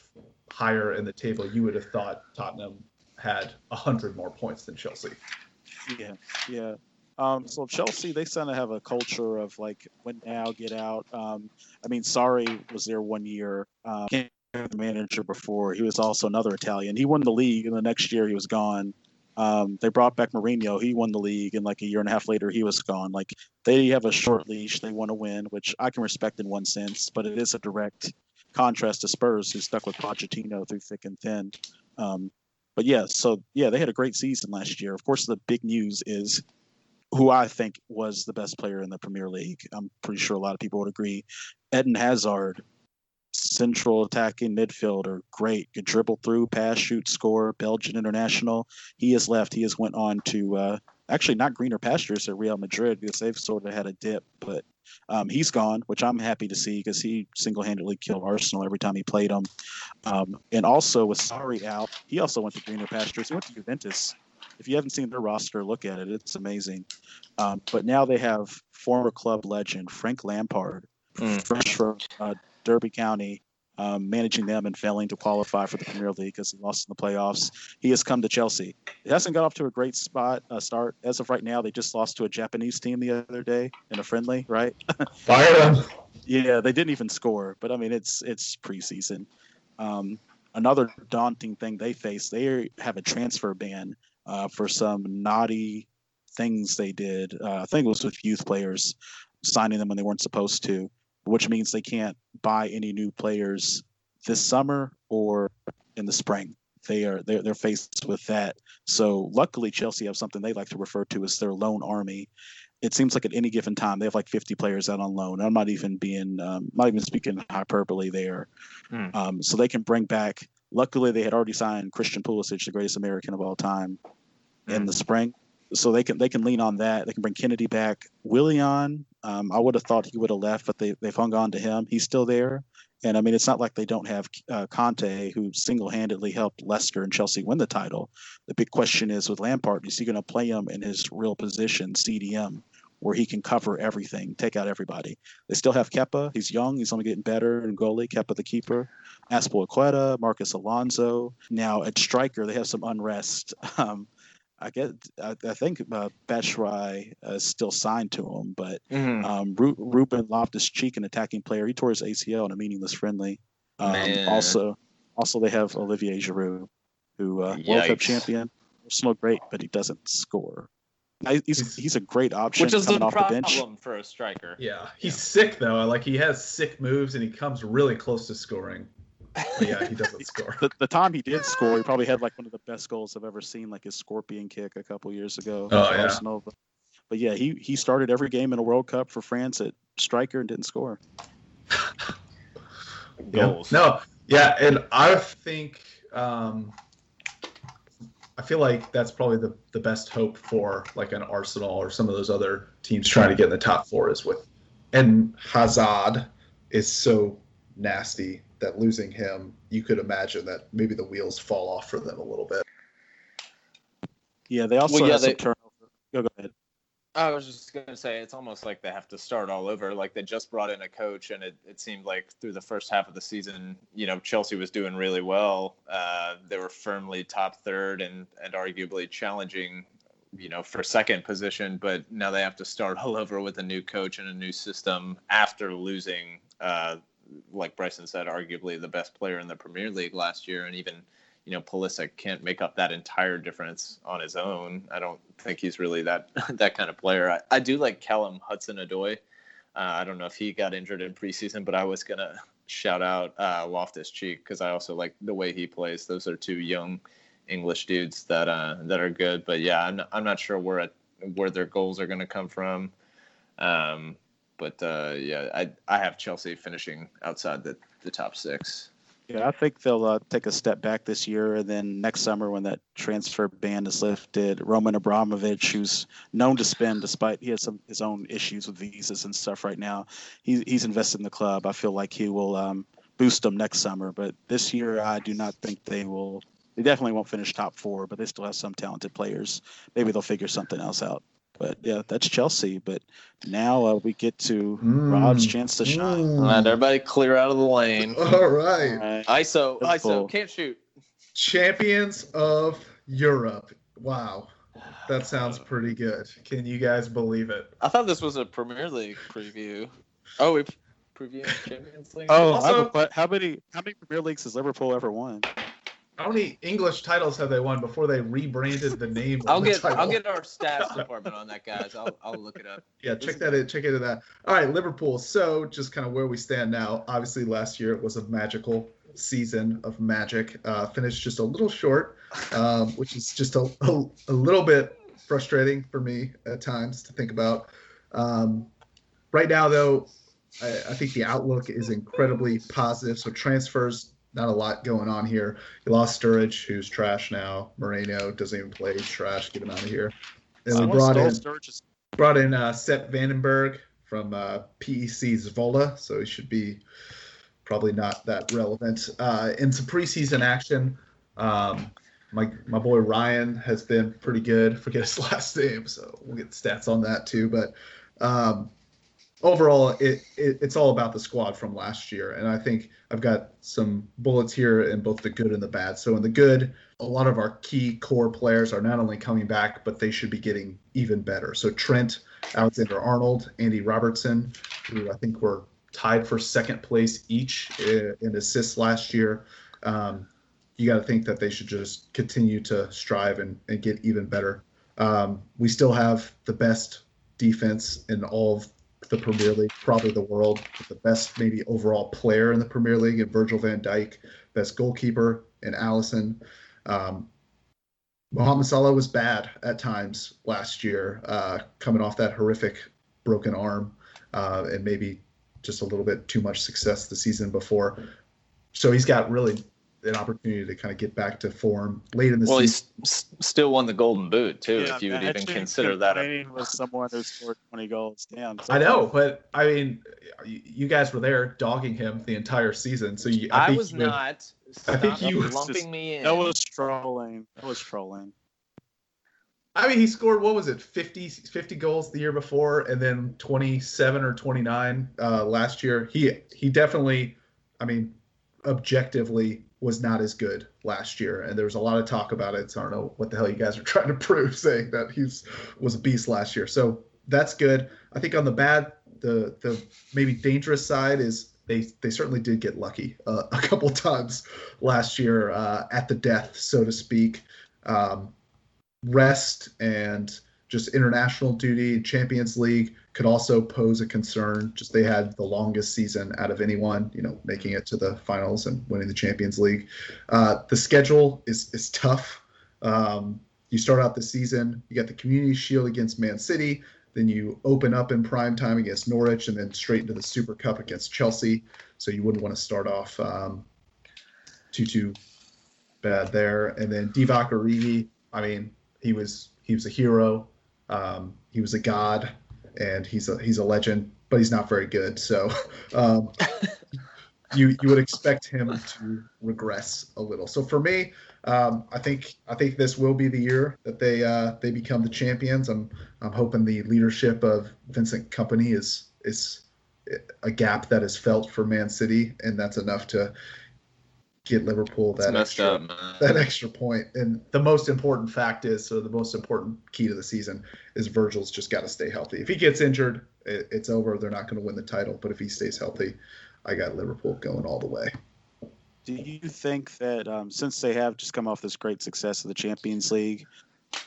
higher in the table, you would have thought Tottenham had a hundred more points than Chelsea. Yeah, yeah. Um, so Chelsea, they kind of have a culture of like win now, get out. Um, I mean, Sarri was there one year. Um, the manager before. He was also another Italian. He won the league, and the next year he was gone. Um, they brought back Mourinho. He won the league, and like a year and a half later, he was gone. Like they have a short leash. They want to win, which I can respect in one sense, but it is a direct contrast to Spurs, who stuck with Pochettino through thick and thin. Um, but yeah, so yeah, they had a great season last year. Of course, the big news is who I think was the best player in the Premier League. I'm pretty sure a lot of people would agree. Eden Hazard central attacking midfielder. Great. Could dribble through, pass, shoot, score. Belgian international. He has left. He has went on to uh, actually not greener pastures at Real Madrid because they've sort of had a dip, but um, he's gone, which I'm happy to see because he single-handedly killed Arsenal every time he played them. Um, and also with Sarri out, he also went to greener pastures. He went to Juventus. If you haven't seen their roster, look at it. It's amazing. Um, but now they have former club legend Frank Lampard, mm. fresh from uh, Derby County, um, managing them and failing to qualify for the Premier League because he lost in the playoffs. He has come to Chelsea. It hasn't got off to a great spot uh, start as of right now. They just lost to a Japanese team the other day in a friendly, right? Fire them. yeah, they didn't even score, but I mean it's it's preseason. Um, another daunting thing they face. They have a transfer ban uh, for some naughty things they did. Uh, I think it was with youth players signing them when they weren't supposed to which means they can't buy any new players this summer or in the spring. They are they're, they're faced with that. So luckily, Chelsea have something they like to refer to as their loan army. It seems like at any given time they have like 50 players out on loan. I'm not even being um, not even speaking hyperbole there. Mm. Um, so they can bring back. Luckily, they had already signed Christian Pulisic, the greatest American of all time, mm. in hmm. the spring so they can they can lean on that. They can bring Kenedy back. Willian, um, I would have thought he would have left, but they they've hung on to him. He's still there, and I mean it's not like they don't have uh, Kanté, who single handedly helped Leicester and Chelsea win the title. The big question is with Lampard, is he going to play him in his real position, CDM, where he can cover everything, take out everybody. They still have Kepa. He's young. He's only getting better in goalie. Kepa the keeper. Azpilicueta, Marcos Alonso. Now at striker, they have some unrest. Um, I get. I, I think uh, Batshuayi uh, is still signed to him, but Mhm. um, Ru- Ruben Loftus Cheek, an attacking player, he tore his ACL in a meaningless friendly. Um, also, also they have Olivier Giroud, who uh, World Cup champion. Still great, but he doesn't score. He's He's- he's a great option Which is the coming off the bench. problem for a striker. Yeah, he's sick though. Like he has sick moves and he comes really close to scoring. But yeah, he doesn't score. The, the time he did score, he probably had like one of the best goals I've ever seen, like his scorpion kick a couple years ago. Oh, yeah. Arsenal. But, but yeah, he he started every game in a World Cup for France at striker and didn't score. Yeah. Goals. No, yeah, and I think um, I feel like that's probably the, the best hope for like an Arsenal or some of those other teams trying to get in the top four is with and Hazard is so nasty that losing him, you could imagine that maybe the wheels fall off for them a little bit. Yeah, they also Well, yeah, had some they- turnover. Go, go ahead. I was just gonna say it's almost like they have to start all over. Like they just brought in a coach, and it, it seemed like through the first half of the season, you know, Chelsea was doing really well. Uh, they were firmly top third and and arguably challenging, you know, for second position. But now they have to start all over with a new coach and a new system after losing, uh, like Bryson said, arguably the best player in the Premier League last year, and even you know, Pulisic can't make up that entire difference on his own. I don't think he's really that that kind of player. I, I do like Callum Hudson Odoi. Uh, I don't know if he got injured in preseason, but I was gonna shout out uh, Loftus Cheek because I also like the way he plays. Those are two young English dudes that uh, that are good. But yeah, I'm not, I'm not sure where at, where their goals are gonna come from. Um, but uh, yeah, I I have Chelsea finishing outside the, the top six. Yeah, I think they'll uh, take a step back this year, and then next summer, when that transfer ban is lifted, Roman Abramovich, who's known to spend despite he has some his own issues with visas and stuff right now, he, he's invested in the club. I feel like he will um, boost them next summer, but this year I do not think they will. They definitely won't finish top four, but they still have some talented players. Maybe they'll figure something else out. But yeah, that's Chelsea. But now uh, we get to Rob's Mm. chance to shine. All right, everybody clear out of the lane. All right. All right. ISO, ISO, Full. can't shoot. Champions of Europe. Wow. That sounds pretty good. Can you guys believe it? I thought this was a Premier League preview. Oh, we preview Champions League. Oh, I have Also- a how many how many Premier Leagues has Liverpool ever won? How many English titles have they won before they rebranded the name? I'll get title? I'll get our stats department on that, guys. I'll I'll look it up. Yeah, check that in. Check into that. All right, Liverpool. So just kind of where we stand now. Obviously, last year it was a magical season of magic. Uh, finished just a little short, um, which is just a, a, a little bit frustrating for me at times to think about. Um, right now, though, I, I think the outlook is incredibly positive. So transfers, not a lot going on here. You lost Sturridge, who's trash now. Moreno doesn't even play. Trash. Get him out of here. And we brought in brought in uh, Sepp Vandenberg from uh, PEC Zwolle, so he should be probably not that relevant. Uh, in some preseason action, um, my my boy Ryan has been pretty good. Forget his last name, so we'll get stats on that too. But um, overall, it, it it's all about the squad from last year, and I think I've got some bullets here in both the good and the bad. So in the good, a lot of our key core players are not only coming back, but they should be getting even better. So Trent, Alexander Arnold, Andy Robertson, who I think were tied for second place each in assists last year. Um, you got to think that they should just continue to strive and, and get even better. Um, we still have the best defense in all of the Premier League, probably the world, the best maybe overall player in the Premier League and Virgil van Dijk, best goalkeeper in Alisson. Um, Mohamed Salah was bad at times last year, uh, coming off that horrific broken arm, uh, and maybe just a little bit too much success the season before. So he's got really an opportunity to kind of get back to form late in the Well, season. he's s- still won the Golden Boot too, Yeah, if you would even consider that. A, complaining with someone who scored 20 goals. Damn. I know, but I mean, you you guys were there dogging him the entire season, so you, I, I think was you would- not. I think you- lumping me in. That was trolling. That was trolling. I mean, he scored what was it, 50, 50 goals the year before, and then twenty seven or twenty nine uh, last year. He he definitely, I mean, objectively was not as good last year, and there was a lot of talk about it. So I don't know what the hell you guys are trying to prove, saying that he's was a beast last year. So that's good. I think on the bad, the the maybe dangerous side is they they certainly did get lucky uh, a couple times last year uh, at the death, so to speak. Um, rest and just international duty, Champions League could also pose a concern. Just they had the longest season out of anyone, you know, making it to the finals and winning the Champions League. Uh, the schedule is is tough. Um, you start out the season, you got the Community Shield against Man City, then you open up in prime time against Norwich, and then straight into the Super Cup against Chelsea. So you wouldn't want to start off um, too too bad there. And then Divock Origi, I mean, he was he was a hero. Um, he was a god, and he's a he's a legend, but he's not very good. So um, you you would expect him to regress a little. So for me, um, I think I think this will be the year that they uh, they become the champions. I'm I'm hoping the leadership of Vincent Kompany is is a gap that is felt for Man City, and that's enough to get Liverpool that extra, up, that extra point. And the most important fact is, so the most important key to the season is Virgil's just got to stay healthy. If he gets injured, it, it's over. They're not going to win the title. But if he stays healthy, I got Liverpool going all the way. Do you think that um, since they have just come off this great success of the Champions League,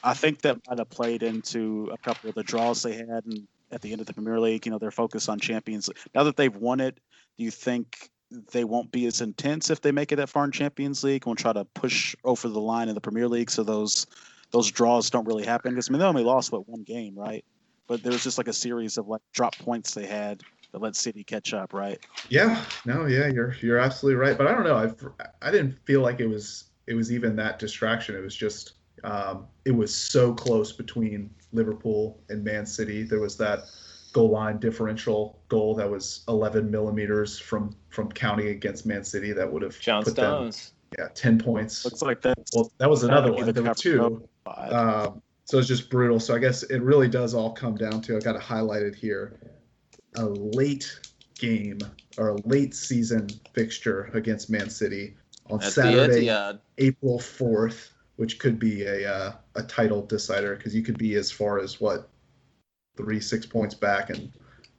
I think that might have played into a couple of the draws they had and at the end of the Premier League. You know, their focus on Champions League. Now that they've won it, do you think they won't be as intense if they make it that far in Champions League. Won't try to push over the line in the Premier League, so those those draws don't really happen. Because I mean, they only lost what one game, right? But there was just like a series of like drop points they had that let City catch up, right? Yeah, no, yeah, you're you're absolutely right. But I don't know, I I didn't feel like it was it was even that distraction. It was just um, it was so close between Liverpool and Man City. There was that goal line differential goal that was 11 millimeters from from counting against Man City that would have John put Stones. Them, yeah, 10 points. Looks like that. Well, that was another one. There were two. Um, so it's just brutal. So I guess it really does all come down to I got to highlight it here. A late game or a late season fixture against Man City on At Saturday, April 4th, which could be a uh, a title decider because you could be as far as what three six points back and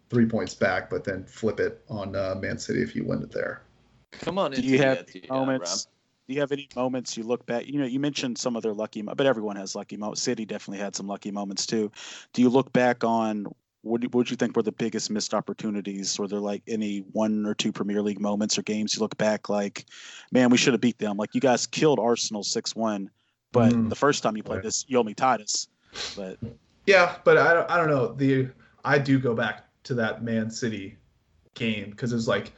three points back, but then flip it on uh, Man City if you win it there. Come on, do you have moments? do you have any moments you look back? You know, you mentioned some of their lucky, but everyone has lucky moments. City definitely had some lucky moments too. Do you look back on what would you think were the biggest missed opportunities? Or there like any one or two Premier League moments or games you look back like, man, we should have beat them. Like you guys killed Arsenal six one, but mm. the first time you played right. this, you only tied us. But yeah, but I don't, I don't know. The I do go back to that Man City game because it's like,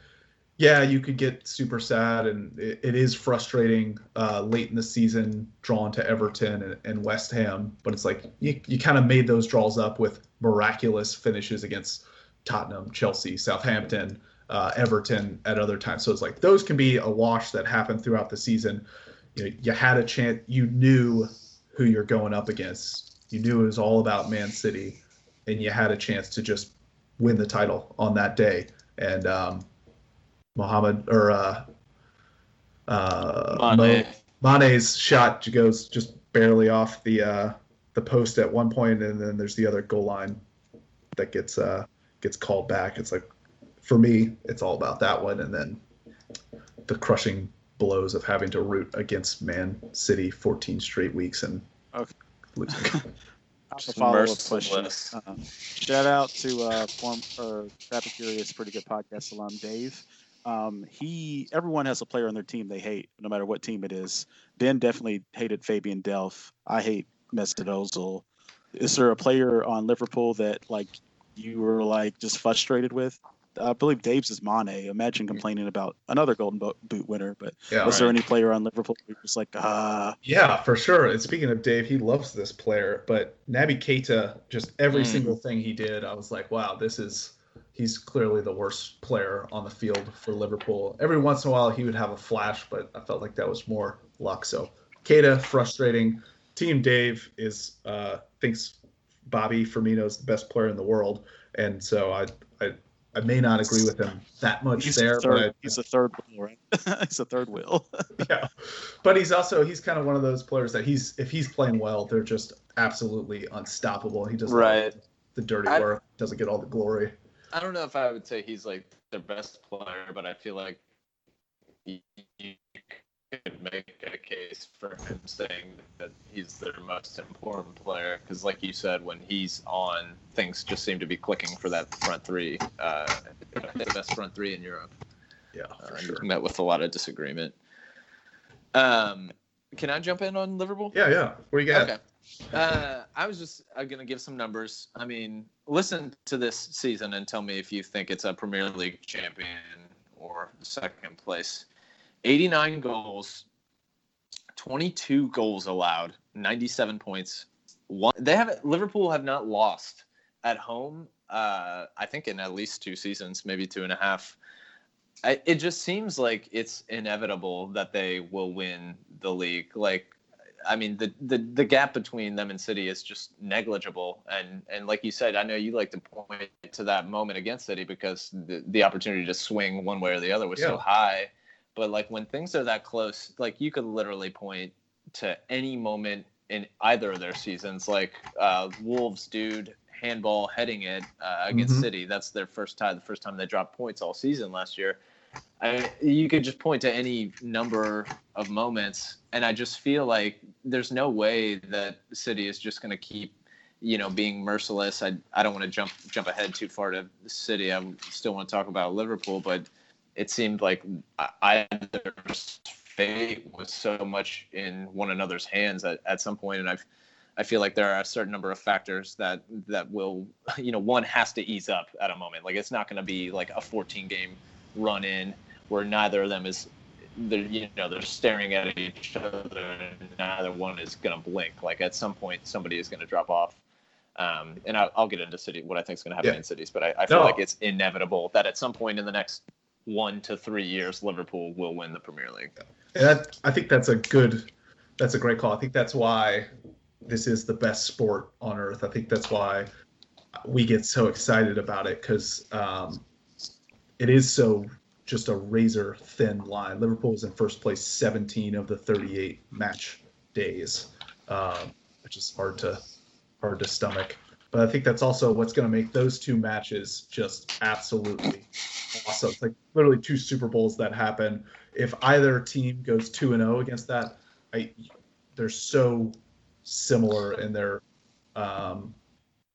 yeah, you could get super sad and it, it is frustrating uh, late in the season, drawn to Everton and, and West Ham. But it's like you, you kind of made those draws up with miraculous finishes against Tottenham, Chelsea, Southampton, uh, Everton at other times. So it's like those can be a wash that happened throughout the season. You, know, you had a chance, you knew who you're going up against you knew it was all about Man City, and you had a chance to just win the title on that day. And um, Mohammed or uh, uh, Mane. Mane's shot goes just barely off the uh, the post at one point, and then there's the other goal line that gets uh, gets called back. It's like for me, it's all about that one, and then the crushing blows of having to root against Man City 14 straight weeks and okay. Just follow up question. Uh, shout out to uh, form or Crabicurious, pretty good podcast alum Dave. Um, he everyone has a player on their team they hate, no matter what team it is. Ben definitely hated Fabian Delph. I hate Mesut Ozil. Is there a player on Liverpool that like you were like just frustrated with? I believe Dave's is Mane. Imagine complaining about another Golden Boot winner, but yeah, was right. there any player on Liverpool who was like, ah? Yeah, for sure. And speaking of Dave, he loves this player, but Naby Keita, just every mm. single thing he did, I was like, wow, this is he's clearly the worst player on the field for Liverpool. Every once in a while, he would have a flash, but I felt like that was more luck. So Keita, frustrating. Team Dave is uh, thinks Bobby Firmino is the best player in the world, and so I I, I may not agree with him that much He's there. a third, but I, he's a third wheel, right? he's a third wheel. yeah, but he's also he's kind of one of those players that he's if he's playing well, they're just absolutely unstoppable. He does Right. the dirty I- work, doesn't get all the glory. I don't know if I would say he's like their best player, but I feel like you you could make a case for him saying that he's their most important player because, like you said, when he's on, things just seem to be clicking for that front three. Uh, the best front three in Europe. Yeah, Uh, sure. Met with a lot of disagreement. Um, can I jump in on Liverpool? Yeah, yeah. What do you got? Okay. Uh, I was just uh, going to give some numbers. I mean, listen to this season and tell me if you think it's a Premier League champion or second place. 89 goals, 22 goals allowed, 97 points. One, they have Liverpool have not lost at home. Uh, I think in at least two seasons, maybe two and a half. I, it just seems like it's inevitable that they will win the league. Like I mean, the, the the gap between them and City is just negligible. And and like you said, I know you like to point to that moment against City because the, the opportunity to swing one way or the other was so high. But like when things are that close, like you could literally point to any moment in either of their seasons, like uh, Wolves dude handball heading it uh, against Mhm. City. That's their first time, the first time they dropped points all season last year. I, you could just point to any number of moments, and I just feel like there's no way that City is just going to keep, you know, being merciless. I I don't want to jump jump ahead too far to City. I still want to talk about Liverpool, but it seemed like either fate was so much in one another's hands at, at some point, and I've. I feel like there are a certain number of factors that that will, you know, one has to ease up at a moment. Like it's not going to be like a 14 game run in where neither of them is they're you know they're staring at each other and neither one is going to blink like at some point somebody is going to drop off um, and I'll, I'll get into city what i think is going to happen Yeah. in cities but I, I feel No. like it's inevitable that at some point in the next one to three years liverpool will win the premier league And that, I think that's a good, that's a great call. I think that's why this is the best sport on earth. I think that's why we get so excited about it because um, it is so just a razor thin line. Liverpool is in first place 17 of the 38 match days, um, which is hard to hard to stomach. But I think that's also what's going to make those two matches just absolutely awesome. It's like literally two Super Bowls that happen. If either team goes two and zero against that, I they're so similar in their um,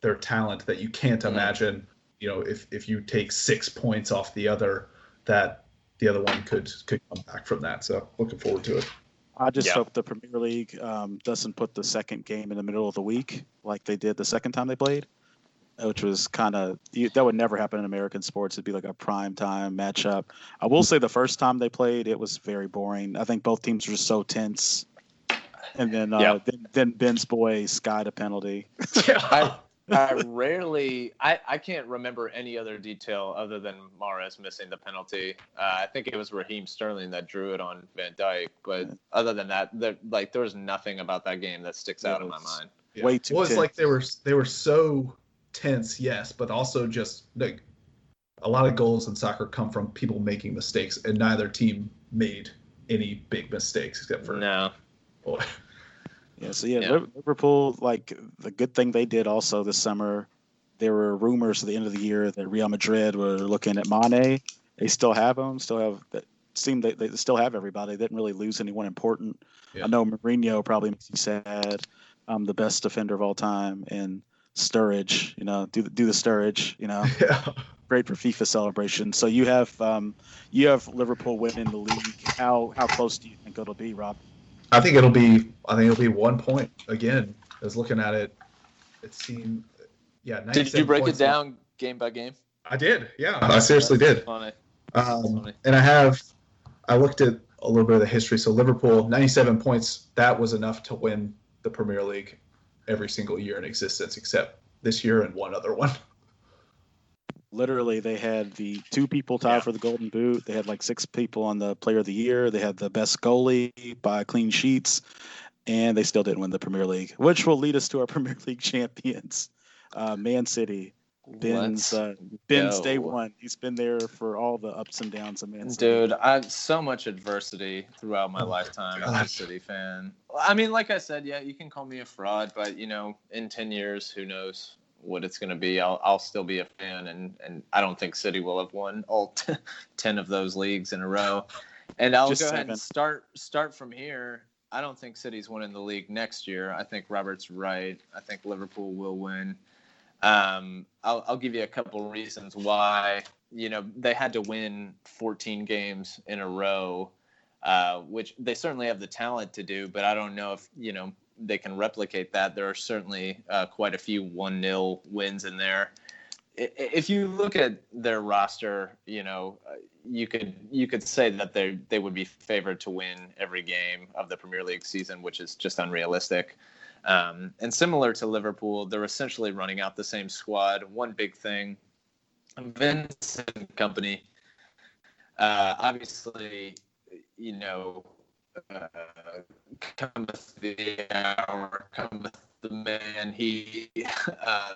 their talent that you can't imagine. You know, if if you take six points off the other, that the other one could could come back from that. So looking forward to it. I just Yeah. hope the Premier League um, doesn't put the second game in the middle of the week like they did the second time they played, which was kind of that would never happen in American sports. It'd be like a prime time matchup. I will say the first time they played, it was very boring. I think both teams were just so tense. And then, uh, Yeah. then, then Ben's boy skied a penalty. I, I rarely, I, I can't remember any other detail other than Mahrez missing the penalty. Uh, I think it was Raheem Sterling that drew it on Van Dijk, but other than that, there, like there was nothing about that game that sticks out in my mind. Way too Well, it's tense. like they were they were so tense, yes, but also just like a lot of goals in soccer come from people making mistakes, and neither team made any big mistakes except for No, boy. Yeah, so yeah, Yeah. Liverpool, like the good thing they did also this summer, there were rumors at the end of the year that Real Madrid were looking at Mane. They still have him, still have that seemed they, they still have everybody. They didn't really lose anyone important. Yeah. I know Moreno probably makes me sad. Um, the best defender of all time, and Sturridge, you know, do the, do the Sturridge, you know, yeah. great for FIFA celebration. So you have um, you have Liverpool winning the league. How how close do you think it'll be, Rob? I think it'll be I think it'll be one point again. I was looking at it. It seemed yeah. did you break it points. down game by game? I did. Yeah, I seriously did. Funny. Um, funny. and I have, I looked at a little bit of the history. So Liverpool, 97 points. That was enough to win the Premier League every single year in existence, except this year and one other one. literally they had the two people tied Yeah. for the golden boot they had like six people on the player of the year they had the best goalie by clean sheets and they still didn't win the Premier League, which will lead us to our Premier League champions, uh, Man City. Ben's uh, Ben's day one. He's been there for all the ups and downs of Man City. Dude, I've so much adversity throughout my oh, lifetime as a City fan. I mean, like I said, yeah, you can call me a fraud, but you know, in ten years, who knows what it's going to be? I'll I'll still be a fan, and and I don't think City will have won all t- ten of those leagues in a row. And I'll Just go seven. ahead and start start from here. I don't think City's winning the league next year. I think Robert's right. I think Liverpool will win. Um, I'll, I'll give you a couple reasons why. You know, they had to win 14 games in a row, uh, which they certainly have the talent to do, but I don't know if, you know, they can replicate that. There are certainly uh, quite a few 1 0 wins in there. If you look at their roster, you know, you could you could say that they they would be favored to win every game of the Premier League season, which is just unrealistic. Um, and similar to Liverpool, they're essentially running out the same squad. One big thing, Vincent Kompany, uh, obviously, you know, uh, cometh the hour, cometh the man. He, uh,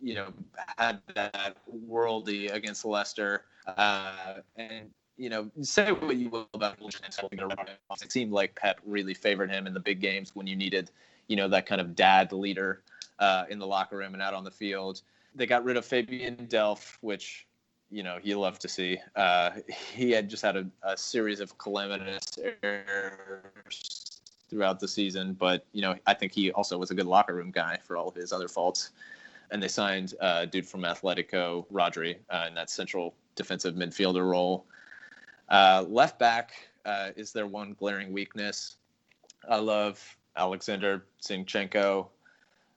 you know, had that worldy against Leicester, uh, and you know, say what you will about it seemed like Pep really favored him in the big games when you needed, you know, that kind of dad leader uh, in the locker room and out on the field. They got rid of Fabian Delph, which, you know, you love to see. Uh, he had just had a, a series of calamitous errors throughout the season, but you know, I think he also was a good locker room guy for all of his other faults. And they signed uh, a dude from Atletico, Rodri, uh, in that central defensive midfielder role. Uh, left back uh, is their one glaring weakness. I love Alexander Zinchenko.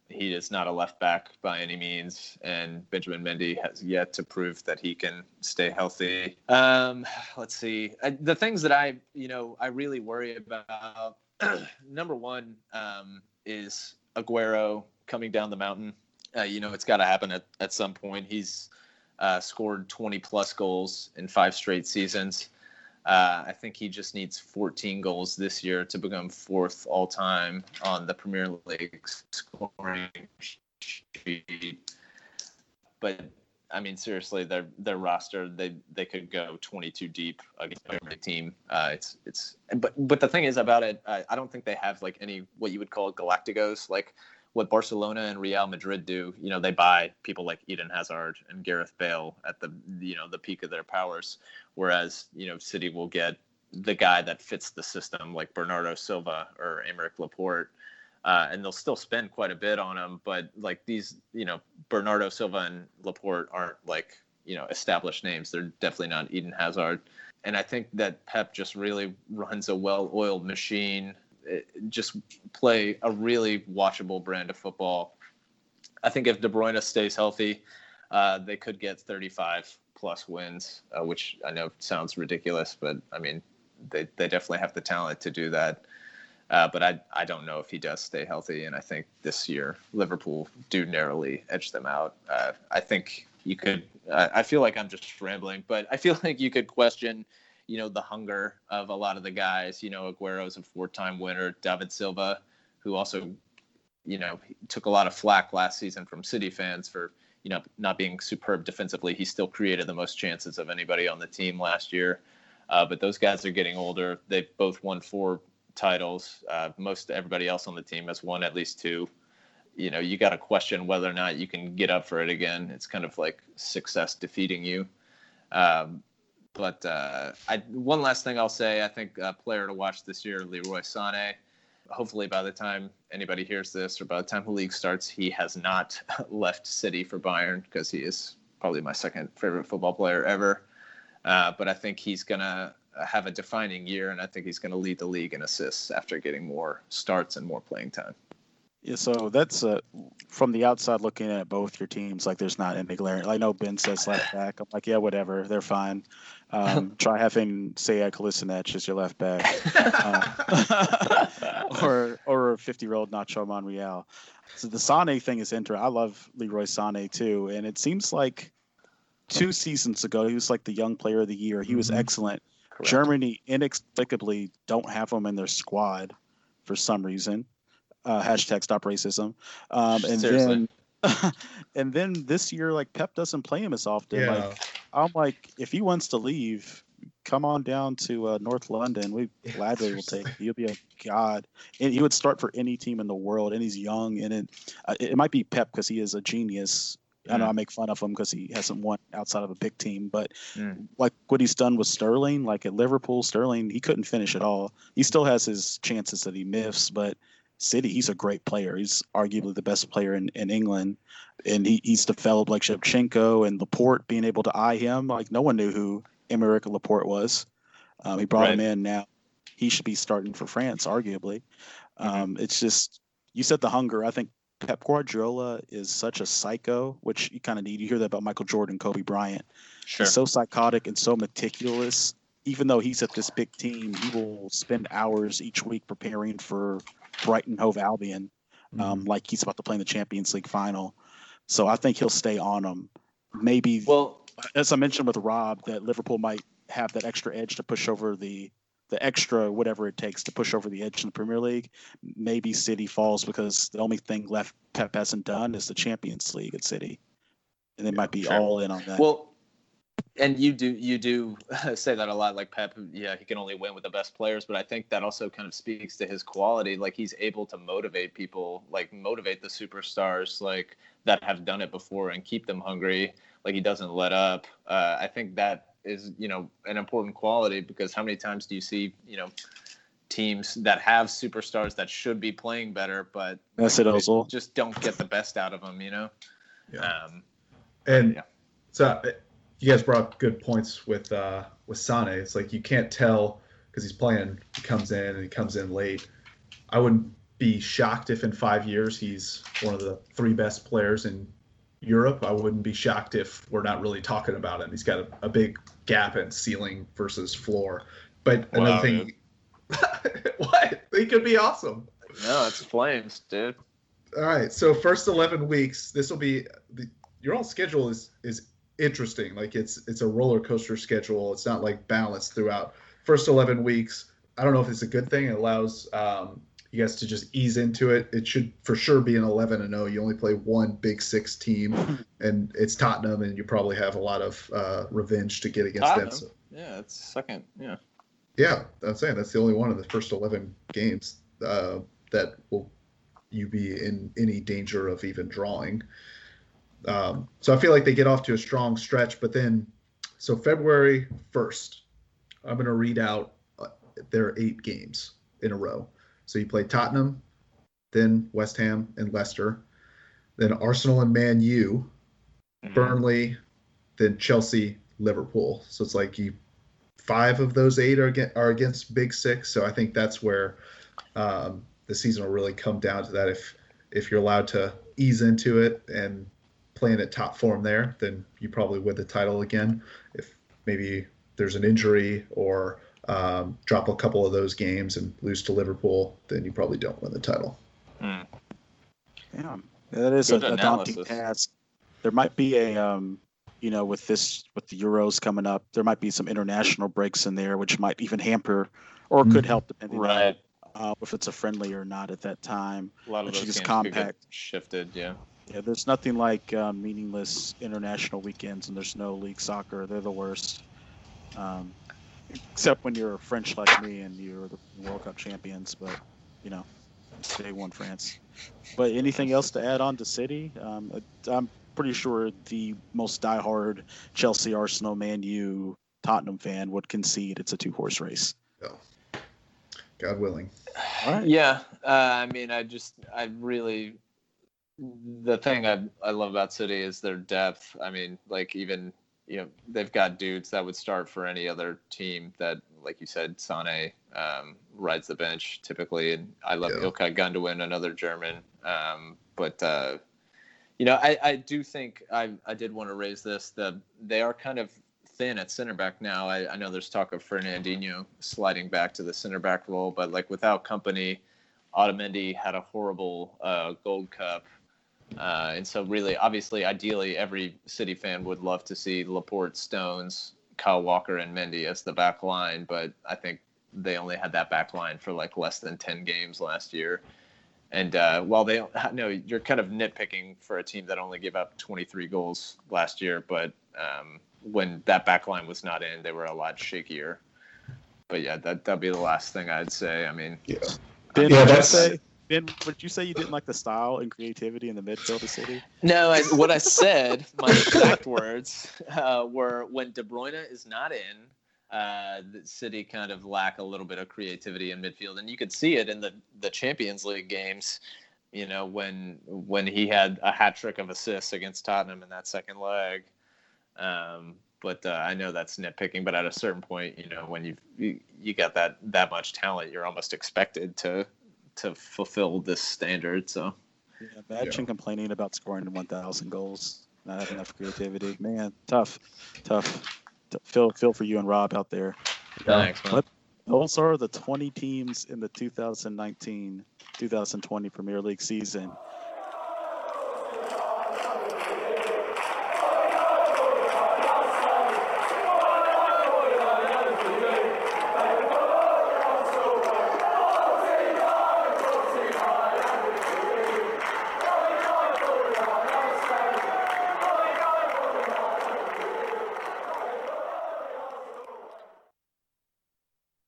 He is not a left back by any means, and Benjamin Mendy has yet to prove that he can stay healthy. Um, let's see. I, the things that I, you know, I really worry about. number one um, is Aguero coming down the mountain. Uh, you know, it's got to happen at, at some point. He's uh, scored 20 plus goals in five straight seasons. Uh, I think he just needs 14 goals this year to become fourth all time on the Premier League scoring sheet. But I mean, seriously, their their roster they they could go 22 deep against every team. Uh, it's it's but but the thing is about it, I, I don't think they have like any what you would call Galacticos like what Barcelona and Real Madrid do, you know, they buy people like Eden Hazard and Gareth Bale at the you know the peak of their powers, whereas you know City will get the guy that fits the system like Bernardo Silva or Aymeric Laporte. Uh, and they'll still spend quite a bit on them, but like these, you know, Bernardo Silva and Laporte aren't like you know established names. They're definitely not Eden Hazard, and I think that Pep just really runs a well-oiled machine just play a really watchable brand of football. I think if De Bruyne stays healthy, uh, they could get 35 plus wins, uh, which I know sounds ridiculous, but I mean, they, they definitely have the talent to do that. Uh, but I, I don't know if he does stay healthy. And I think this year, Liverpool do narrowly edge them out. Uh, I think you could, I feel like I'm just rambling, but I feel like you could question you know the hunger of a lot of the guys. You know, Aguero's a four-time winner. David Silva, who also, you know, took a lot of flack last season from City fans for you know not being superb defensively. He still created the most chances of anybody on the team last year. Uh, but those guys are getting older. They've both won four titles. Uh, most everybody else on the team has won at least two. You know, you got to question whether or not you can get up for it again. It's kind of like success defeating you. Um, but uh, I, one last thing I'll say, I think a player to watch this year, Leroy Sané. Hopefully, by the time anybody hears this, or by the time the league starts, he has not left City for Bayern because he is probably my second favorite football player ever. Uh, but I think he's gonna have a defining year, and I think he's gonna lead the league in assists after getting more starts and more playing time. Yeah, so that's uh, from the outside looking at both your teams. Like, there's not any glaring. I know Ben says left back. I'm like, yeah, whatever, they're fine. Um, try having Sead Kolasinac as your left back, uh, or or a 50 year old Nacho Monreal. So the Sane thing is interesting. I love Leroy Sane too, and it seems like two seasons ago he was like the young player of the year. He was mm-hmm. excellent. Correct. Germany inexplicably don't have him in their squad for some reason. Uh, hashtag stop racism. Um, and Seriously. then and then this year, like Pep doesn't play him as often. Yeah. Like I'm like, if he wants to leave, come on down to uh, North London. We Yeah, gladly will take. seriously. you. He'll be a god, and he would start for any team in the world. And he's young, and it uh, it might be Pep because he is a genius. I know I make fun of him because he hasn't won outside of a big team, but Mm. like what he's done with Sterling, like at Liverpool, Sterling, he couldn't finish at all. He still has his chances that he miffs, but City, he's a great player. He's arguably the best player in, in England. And he, he's developed like Zinchenko and Laporte being able to eye him. Like no one knew who Aymeric Laporte was. Um, he brought him in now. He should be starting for France, arguably. Mhm. Um, it's just you said the hunger. I think Pep Guardiola is such a psycho, which you kind of need. You hear that about Michael Jordan, Kobe Bryant. Sure. He's so psychotic and so meticulous. Even though he's at this big team, he will spend hours each week preparing for Brighton Hove Albion, Mm-hmm. um, like he's about to play in the Champions League final. So I think he'll stay on them. Maybe, well, as I mentioned with Rob, that Liverpool might have that extra edge to push over the the extra whatever it takes to push over the edge in the Premier League. Maybe City falls because the only thing left Pep hasn't done is the Champions League at City, and they might be sure. all in on that. well, and you do you do say that a lot. Like Pep, yeah, he can only win with the best players, but I think that also kind of speaks to his quality. Like he's able to motivate people, like motivate the superstars, like that have done it before, and keep them hungry. Like he doesn't let up. Uh, I think that is you know an important quality because how many times do you see you know teams that have superstars that should be playing better, but That's it, they Ozil. just don't get the best out of them, you know. Yeah. Um, And yeah. so you guys brought up good points with uh, with Sane. It's like you can't tell because he's playing. He comes in and he comes in late. I wouldn't be shocked if in five years he's one of the three best players in Europe. I wouldn't be shocked if we're not really talking about him. He's got a, a big gap in ceiling versus floor. But Wow, another thing, what he could be awesome. no, it's flames, dude. All right. So first eleven weeks, this will be the, your own schedule is is interesting. Like it's it's a roller coaster schedule. It's not like balanced throughout. First eleven weeks. I don't know if it's a good thing. It allows um, you guys to just ease into it. It should for sure be an eleven and zero. You only play one Big Six team, and it's Tottenham, and you probably have a lot of uh, revenge to get against Tottenham? them. So, Yeah, it's second. Yeah. yeah, I'm saying that's the only one of the first eleven games uh, that will you be in any danger of even drawing. Um, so I feel like they get off to a strong stretch, but then so February first, I'm going to read out uh, their eight games in a row. So you play Tottenham, then West Ham and Leicester, then Arsenal and Man U, Mhm. Burnley, then Chelsea, Liverpool. So it's like you five of those eight are against, are against Big Six. So I think that's where um, the season will really come down to that. If if you're allowed to ease into it and playing at top form there, then you probably win the title again. If maybe there's an injury or um, drop a couple of those games and lose to Liverpool, then you probably don't win the title. Mm. Yeah, that is a, Good a daunting task. There might be a, um, you know, with this with the Euros coming up, there might be some international breaks in there, which might even hamper or could Mhm. help depending Right. on uh, if it's a friendly or not at that time. A lot of Which those is games could compact. get shifted. Yeah. Yeah, there's nothing like uh, meaningless international weekends, and there's no league soccer. They're the worst. Um, except when you're French like me and you're the World Cup champions, but you know, they won France. But anything else to add on to City? Um, I'm pretty sure the most diehard Chelsea, Arsenal, Man U, Tottenham fan would concede it's a two horse race. God willing. All right. Yeah. Uh, I mean, I just, I really, the thing I, I love about City is their depth. I mean, like even, you know, they've got dudes that would start for any other team that, like you said, Sane um, rides the bench typically. And I love Yeah. Ilkay Gundogan, another German. Um, but, uh, you know, I, I do think I, I did want to raise this. The they are kind of thin at center back now. I, I know there's talk of Fernandinho sliding back to the center back role, but like without Kompany, Otamendi had a horrible uh, Gold Cup, uh, and so really, obviously, ideally, every City fan would love to see Laporte, Stones, Kyle Walker, and Mendy as the back line. But I think they only had that back line for like less than 10 games last year. And uh, while they no, you're kind of nitpicking for a team that only gave up 23 goals last year, but um, when that back line was not in, they were a lot shakier. But yeah, that that'd be the last thing I'd say. I mean, yeah, Ben, Yeah, that's- say Ben, would you say you didn't like the style and creativity in the midfield of the city? No, I, what I said, my exact words, uh, were when De Bruyne is not in, uh, the City kind of lack a little bit of creativity in midfield, and you could see it in the the Champions League games. You know, when when he had a hat trick of assists against Tottenham in that second leg. Um, but uh, I know that's nitpicking. But at a certain point, you know, when you've, you you got that that much talent, you're almost expected to to fulfill this standard. So. Yeah, imagine complaining about scoring 1,000 goals, not having enough creativity. Man, tough, tough. T- Feel feel for you and Rob out there. Thanks, man. What- Those are the 20 teams in the 2019-2020 Premier League season